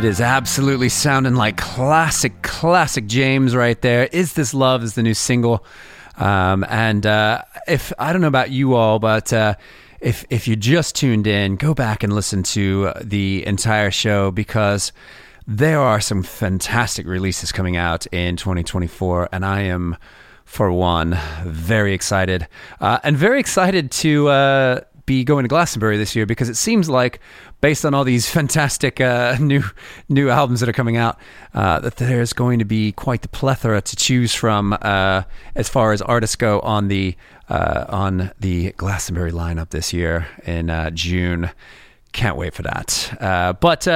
It is absolutely sounding like classic, classic James right there. Is This Love is the new single. Um, and uh, if I don't know about you all, but uh, if if you just tuned in, go back and listen to the entire show because there are some fantastic releases coming out in 2024, and I am, for one, very excited uh, and very excited to uh, be going to Glastonbury this year because it seems like, based on all these [laughs] fantastic uh, new new albums that are coming out, uh, that there's going to be quite the plethora to choose from uh, as far as artists go on the uh, on the Glastonbury lineup this year in uh, June. Can't wait for that. Uh, but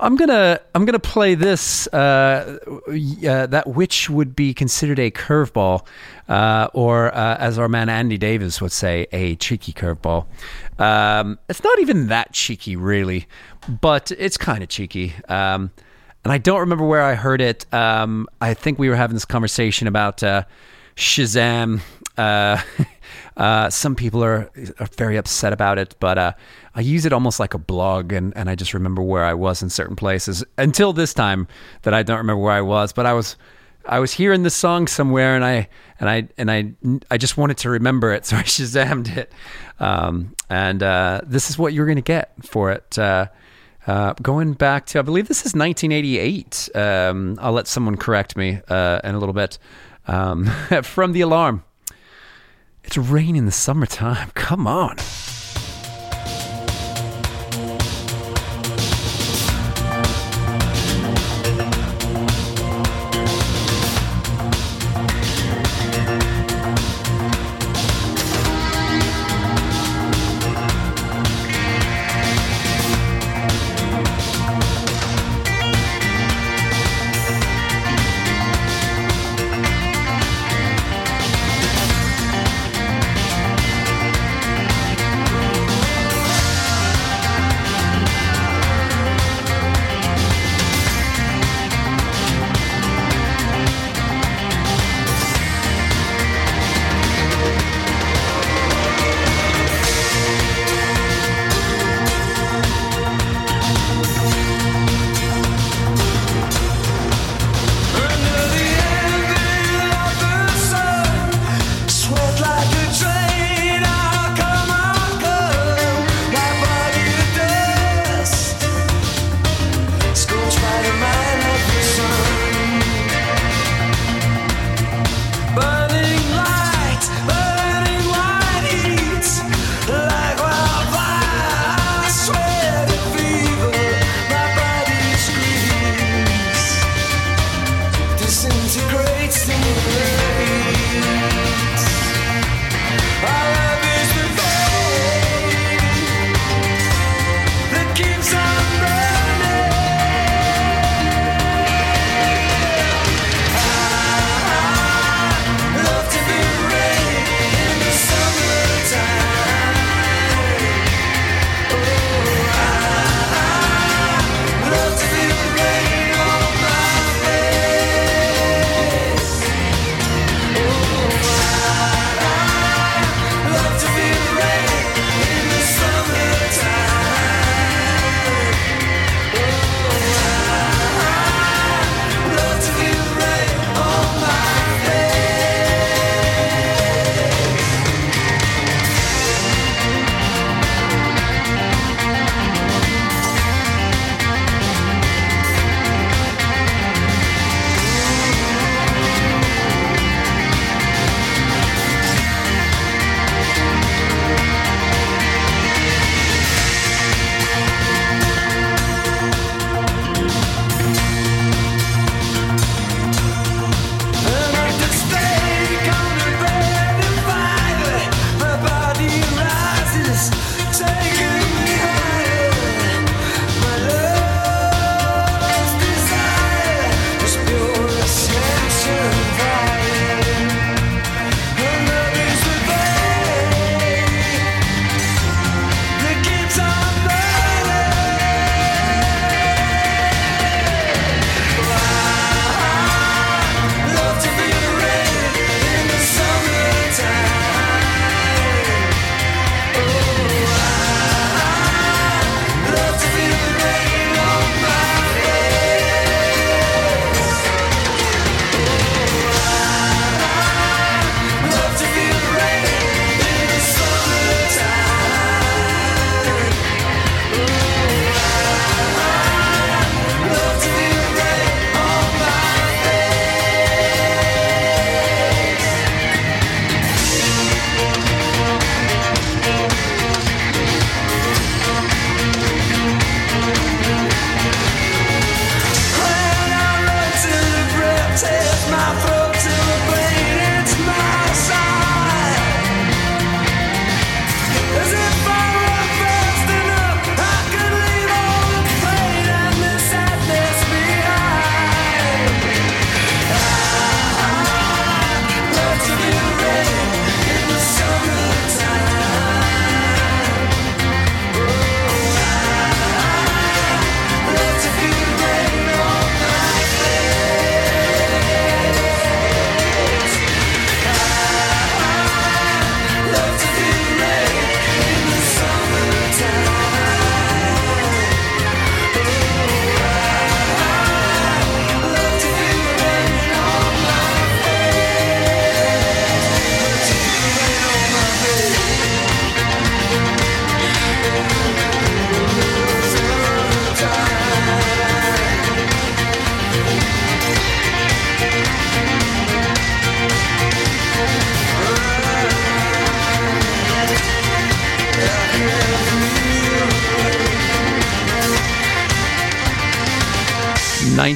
I'm gonna I'm gonna play this uh, uh, that which would be considered a curveball, uh, or uh, as our man Andy Davis would say, a cheeky curveball. Um, it's not even that cheeky, really, but it's kind of cheeky. Um, and I don't remember where I heard it. Um, I think we were having this conversation about uh, Shazam. [laughs] Uh, some people are, are very upset about it, but uh, I use it almost like a blog, and, and I just remember where I was in certain places until this time that I don't remember where I was. But I was I was hearing this song somewhere, and I and I and I I just wanted to remember it, [laughs] so I shazammed it. Um, and uh, this is what you're going to get for it. Uh, uh, going back to, I believe this is 1988. Um, I'll let someone correct me uh, in a little bit. Um, [laughs] from the alarm. It's rain in the summertime. Come on.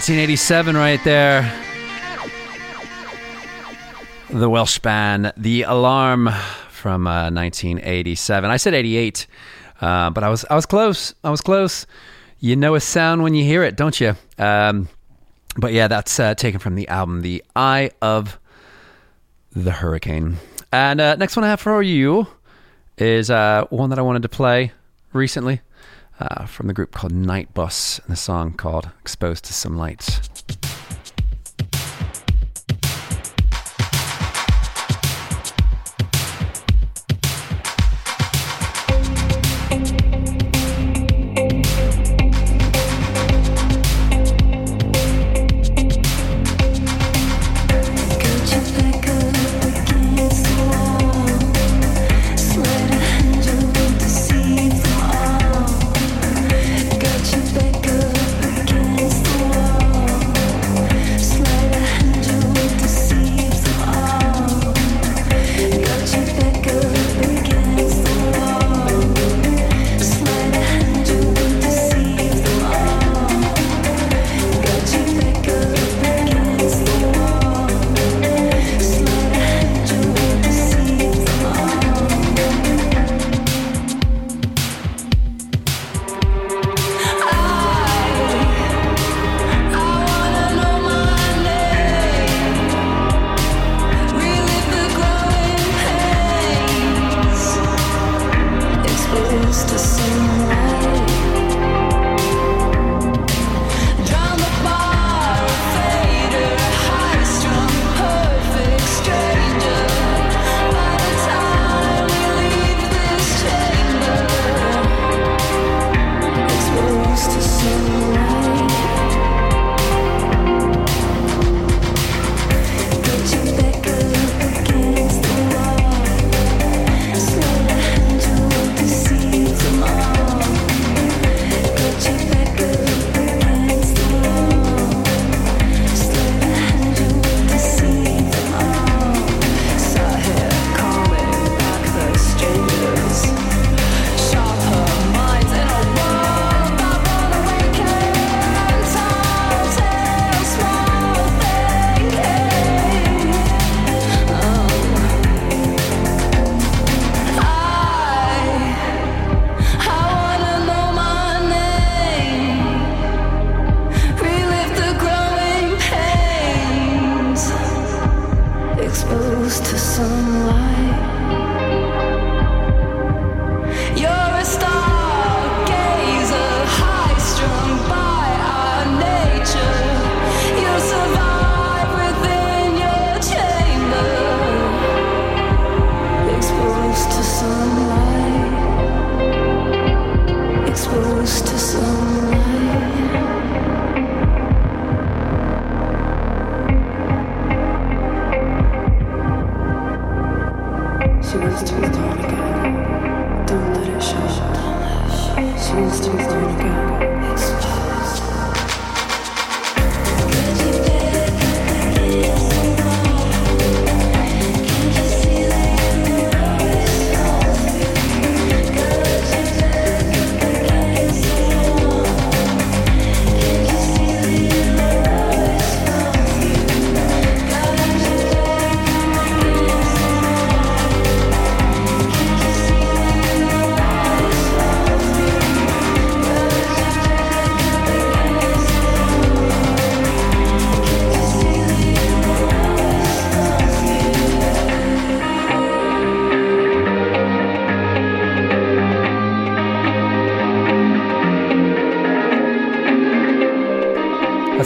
1987, right there. The Welsh band, The Alarm from uh, 1987. I said 88, uh, but I was I was close. I was close. You know a sound when you hear it, don't you? Um, but yeah, that's uh, taken from the album The Eye of the Hurricane. And uh, next one I have for you is uh, one that I wanted to play recently uh, from the group called Night Bus, and the song called Exposed to Some Lights.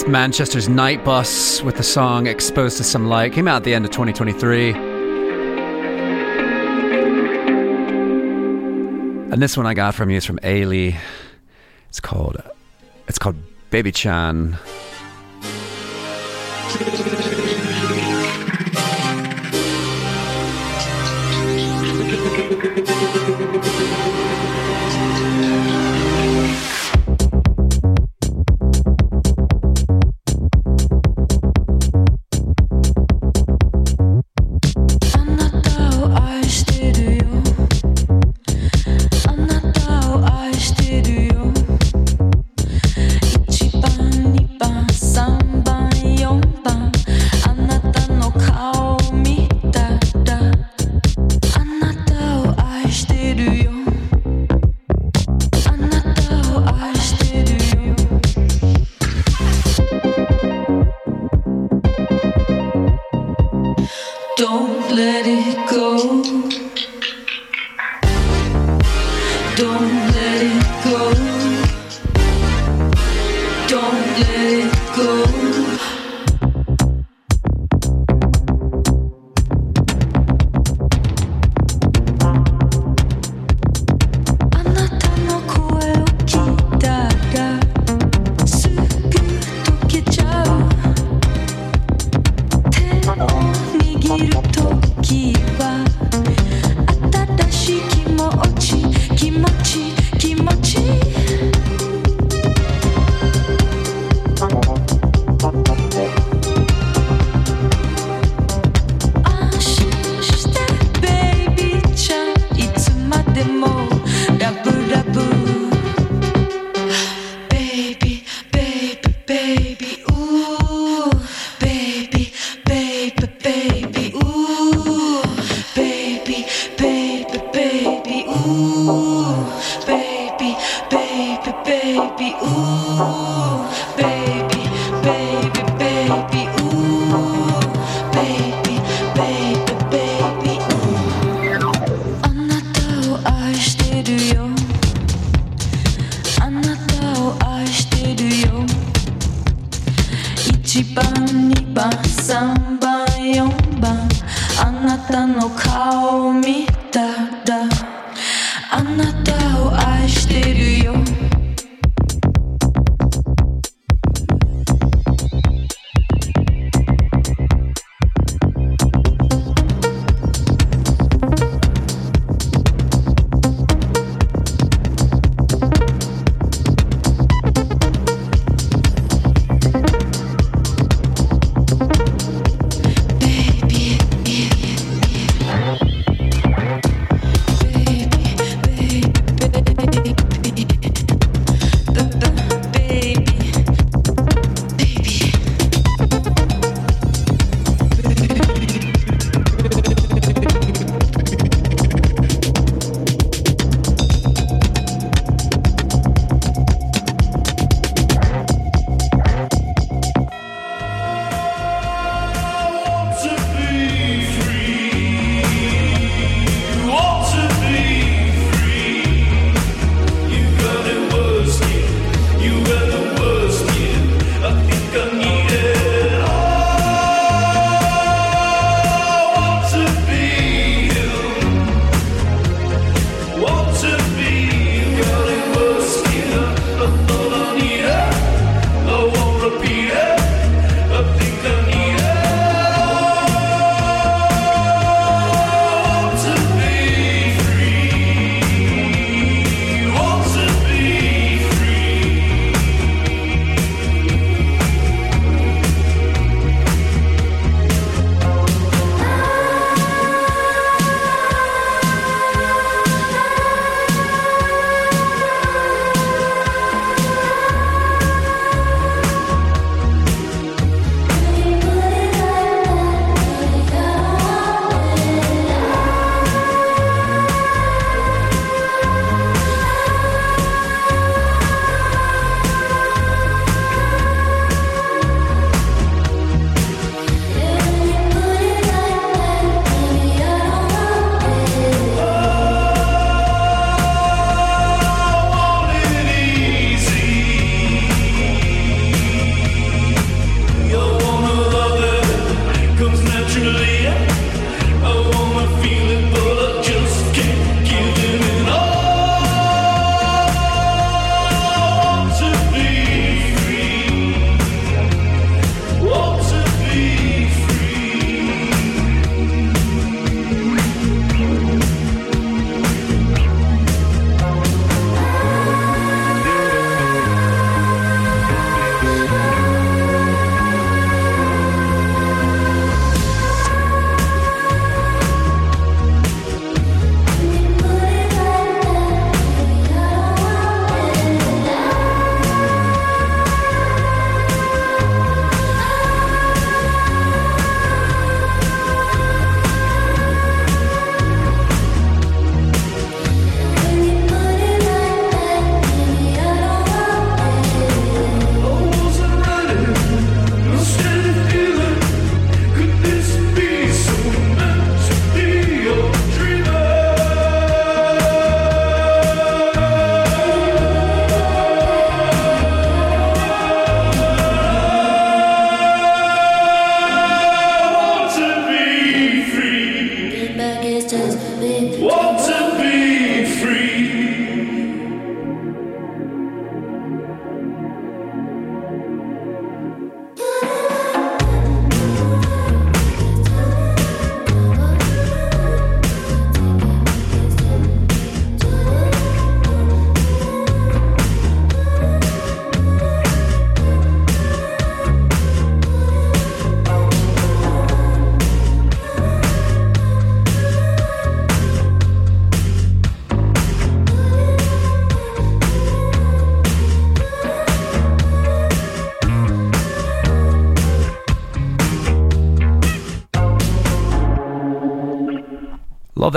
Manchester's Night Bus with the song Exposed to Some Light. Came out at the end of 2023. And this one I got from you is from Ailey. It's called it's called Baby Chan.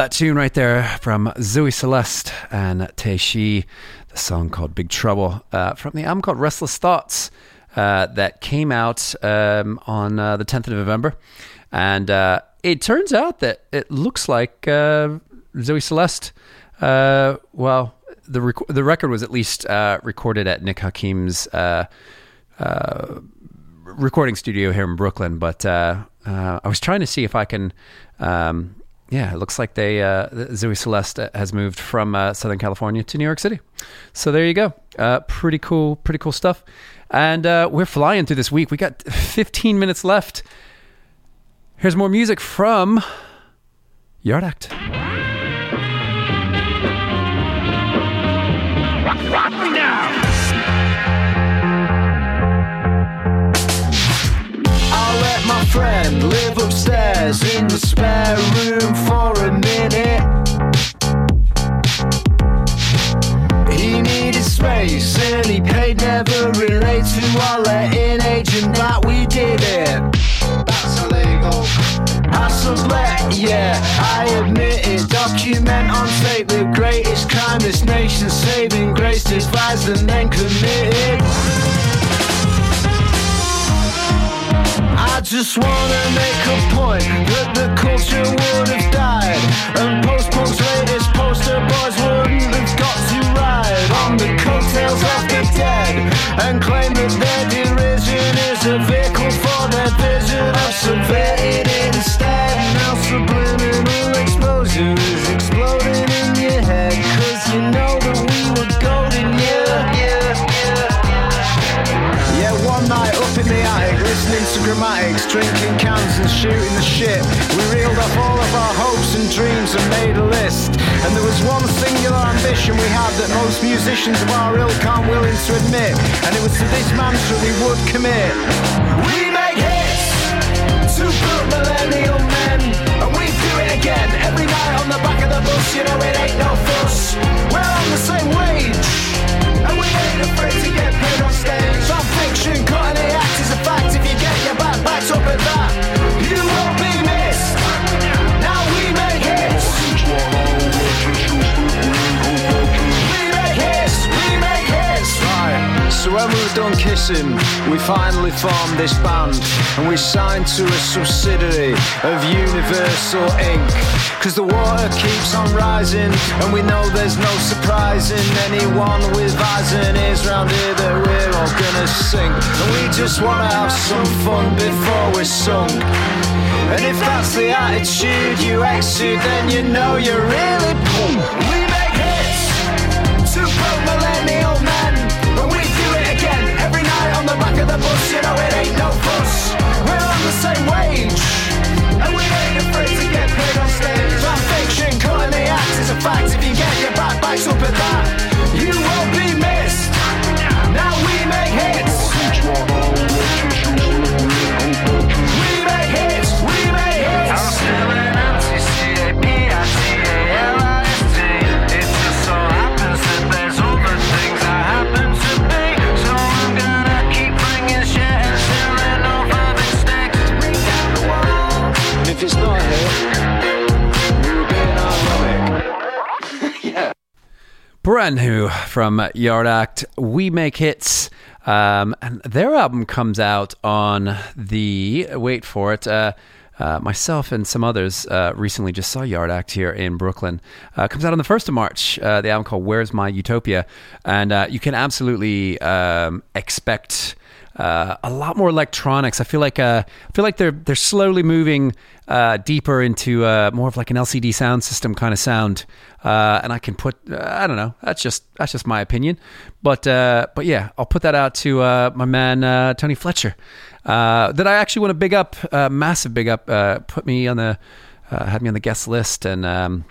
That tune right there from Zoe Celeste and Teishi, the song called Big Trouble uh, from the album called Restless Thoughts uh, that came out um, on uh, the 10th of November. And uh, it turns out that it looks like uh, Zoe Celeste, uh, well, the, rec- the record was at least uh, recorded at Nick Hakim's uh, uh, recording studio here in Brooklyn, but I was trying to see if I can. Um, yeah, it looks like they uh, Zoe Celeste has moved from uh, Southern California to New York City. So there you go. Uh, pretty cool, pretty cool stuff. And uh, we're flying through this week. We got 15 minutes left. Here's more music from Yard Act. Friend live upstairs in the spare room for a minute. He needed space and he paid never relate to our letting agent that we did it. That's illegal. I sublet, yeah, I admit it. Document on tape the greatest crime this nation saving grace devised and then committed. I just wanna make a point that the culture would have died, and post-punk's latest poster boys wouldn't have got to ride on the coattails of the dead, and claim shit. We reeled off all of our hopes and dreams and made a list. And there was one singular ambition we had that most musicians of our ilk aren't willing to admit. And it was to this mantra we would commit. We make hits to boot millennial men. And we do it again every night on the back of the bus. You know it ain't no fuss. We're on the same wage. And we ain't afraid to get paid on stage. Our fiction, cutting the act is a fact. If you get your back backed up at that, Were done kissing, we finally formed this band. And we signed to a subsidiary of Universal Inc. Cause the water keeps on rising. And we know there's no surprising anyone with eyes and ears round here that we're all gonna sink. And we just wanna have some fun before we're sunk. And if that's the attitude you exude, then you know you're really poor. We make hits to broke You oh, know it ain't no fuss. We're on the same wage. And we ain't afraid to get paid fiction, cutting the is a fact. If you get your back backs up at that, you won't be brand new from Yard Act. We make hits, um, and their album comes out on the wait for it. Uh, uh, myself and some others uh, recently just saw Yard Act here in Brooklyn. Uh, comes out on the first of March. Uh, the album called "Where's My Utopia," and uh, you can absolutely um, expect uh, a lot more electronics. I feel like uh, I feel like they're they're slowly moving uh, deeper into uh, more of like an LCD Soundsystem kind of sound. Uh, and I can put uh, I don't know. That's just that's just my opinion. But but yeah, I'll put that out to my man Tony Fletcher. That I actually want to big up, massive big up. Put me on the had me on the guest list and. Um,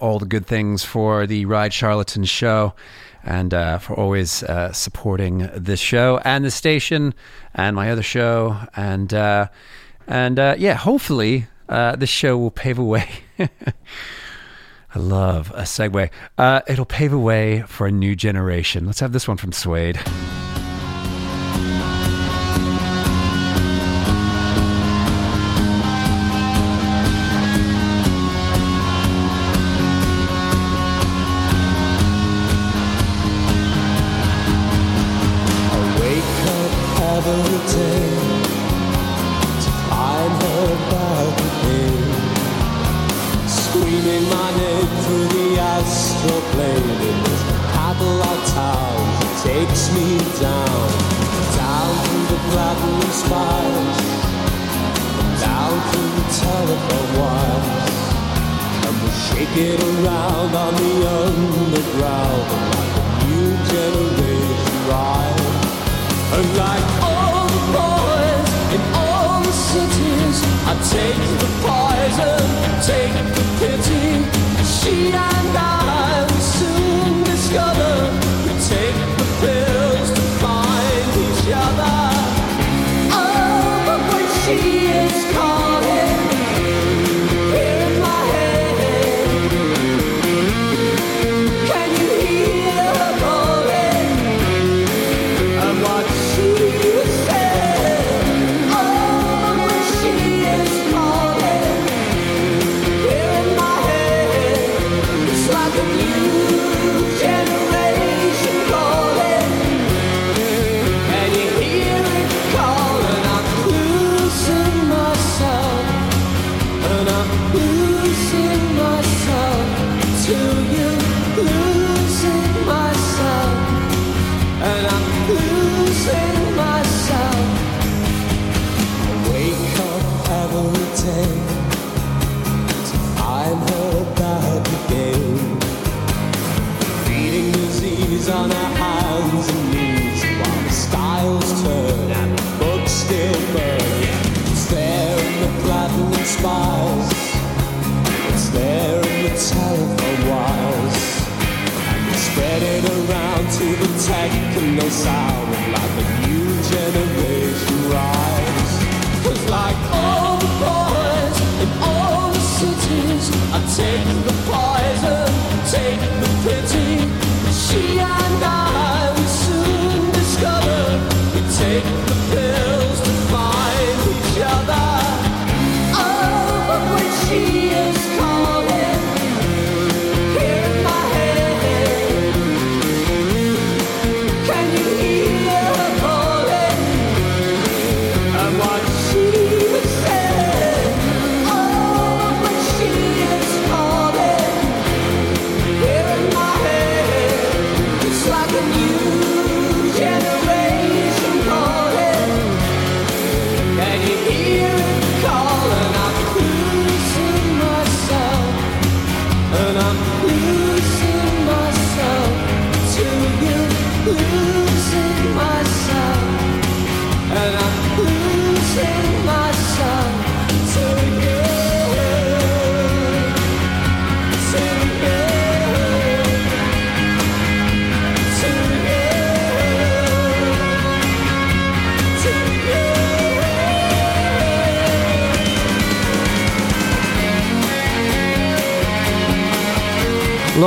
all the good things for the Ride Charlatan show and uh, for always uh, supporting this show and the station and my other show. And, uh, and uh, yeah, hopefully uh, this show will pave a way. [laughs] I love a segue. Uh, it'll pave a way for a new generation. Let's have this one from Suede.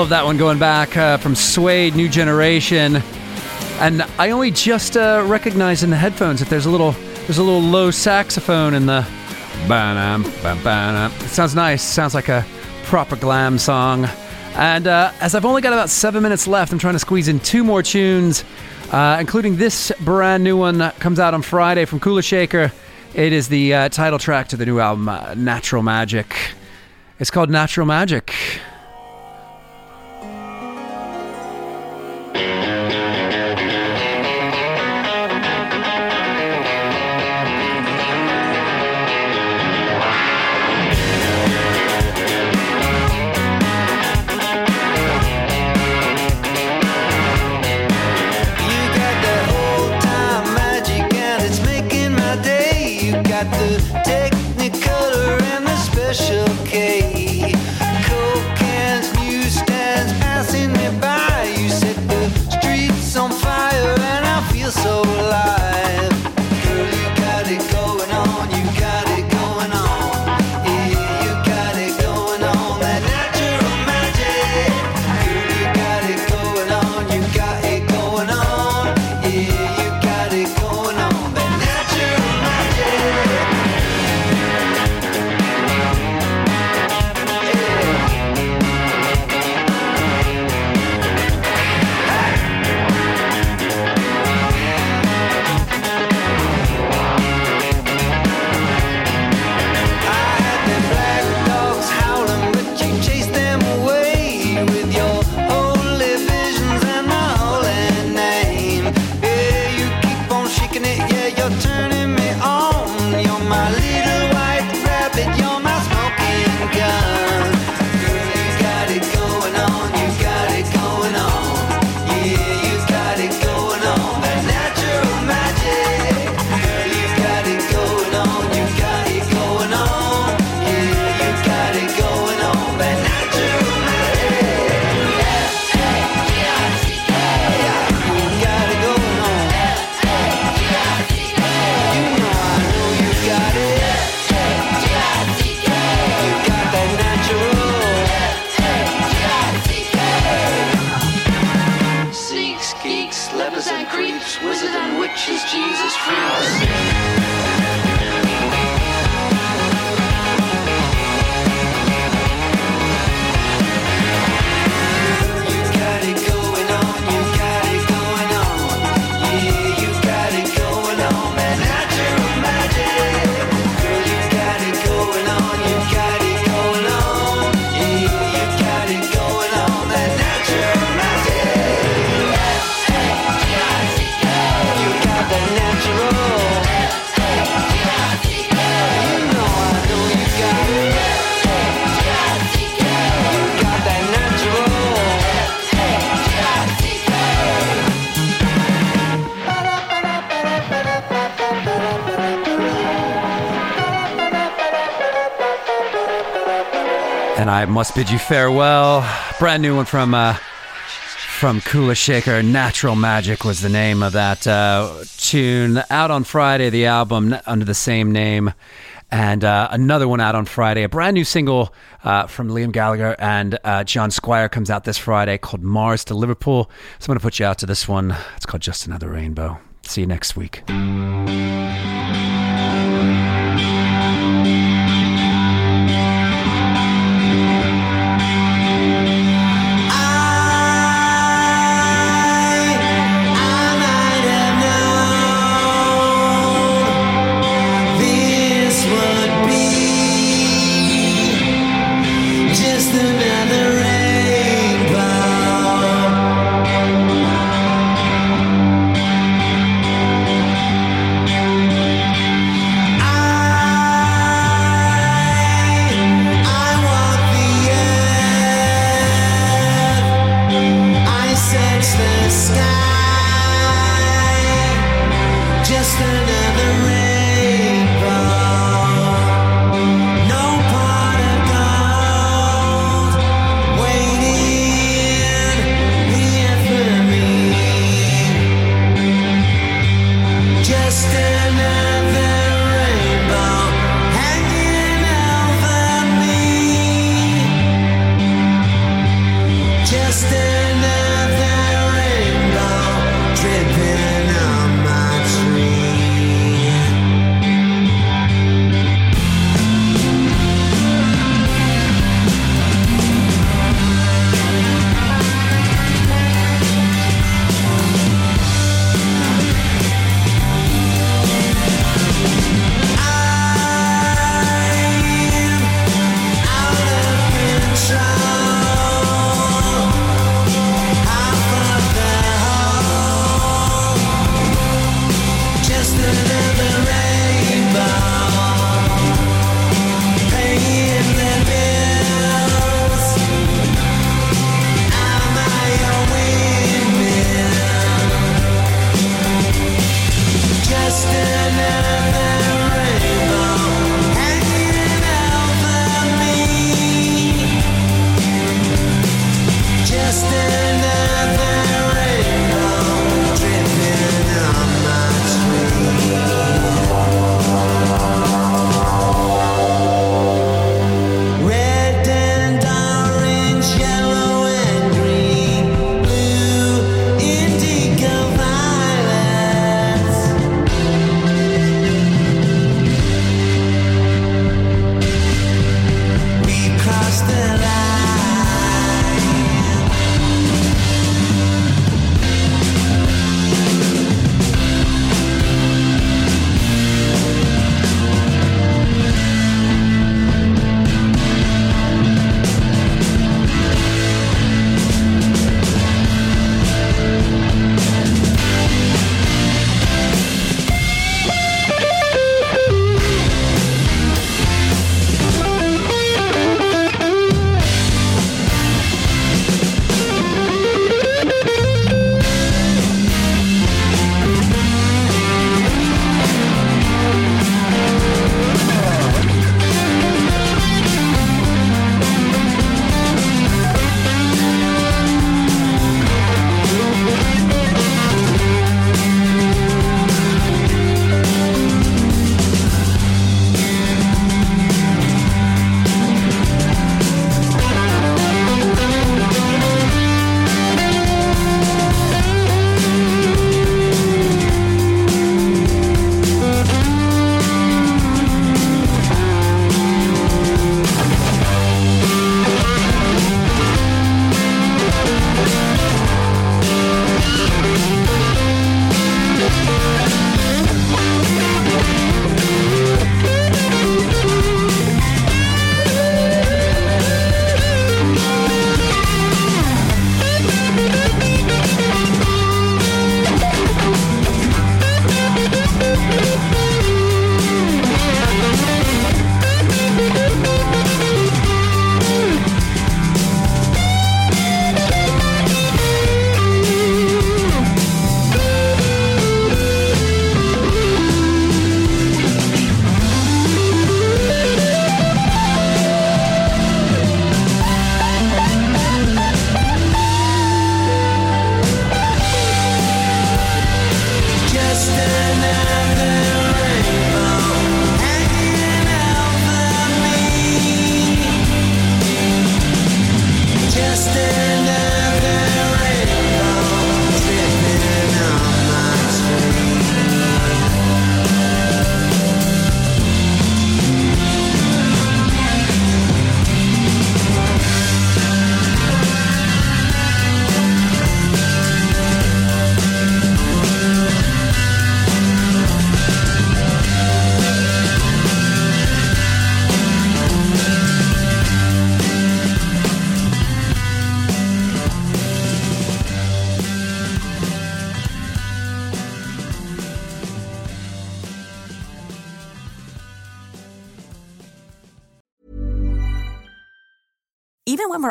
Love that one going back uh, from Suede, New Generation. And I only just uh, recognized in the headphones that there's a little there's a little low saxophone in the. It sounds nice. Sounds like a proper glam song. And uh, as I've only got about seven minutes left, I'm trying to squeeze in two more tunes, uh, including this brand new one that comes out on Friday from Kula Shaker. It is the uh, title track to the new album, uh, Natural Magic. It's called Natural Magic. Bid you farewell. Brand new one from uh, from Kula Shaker. Natural Magic was the name of that uh, tune. Out on Friday, the album under the same name, and uh, another one out on Friday. A brand new single uh, from Liam Gallagher and uh, John Squire comes out this Friday called Mars to Liverpool. So I'm going to put you out to this one. It's called Just Another Rainbow. See you next week.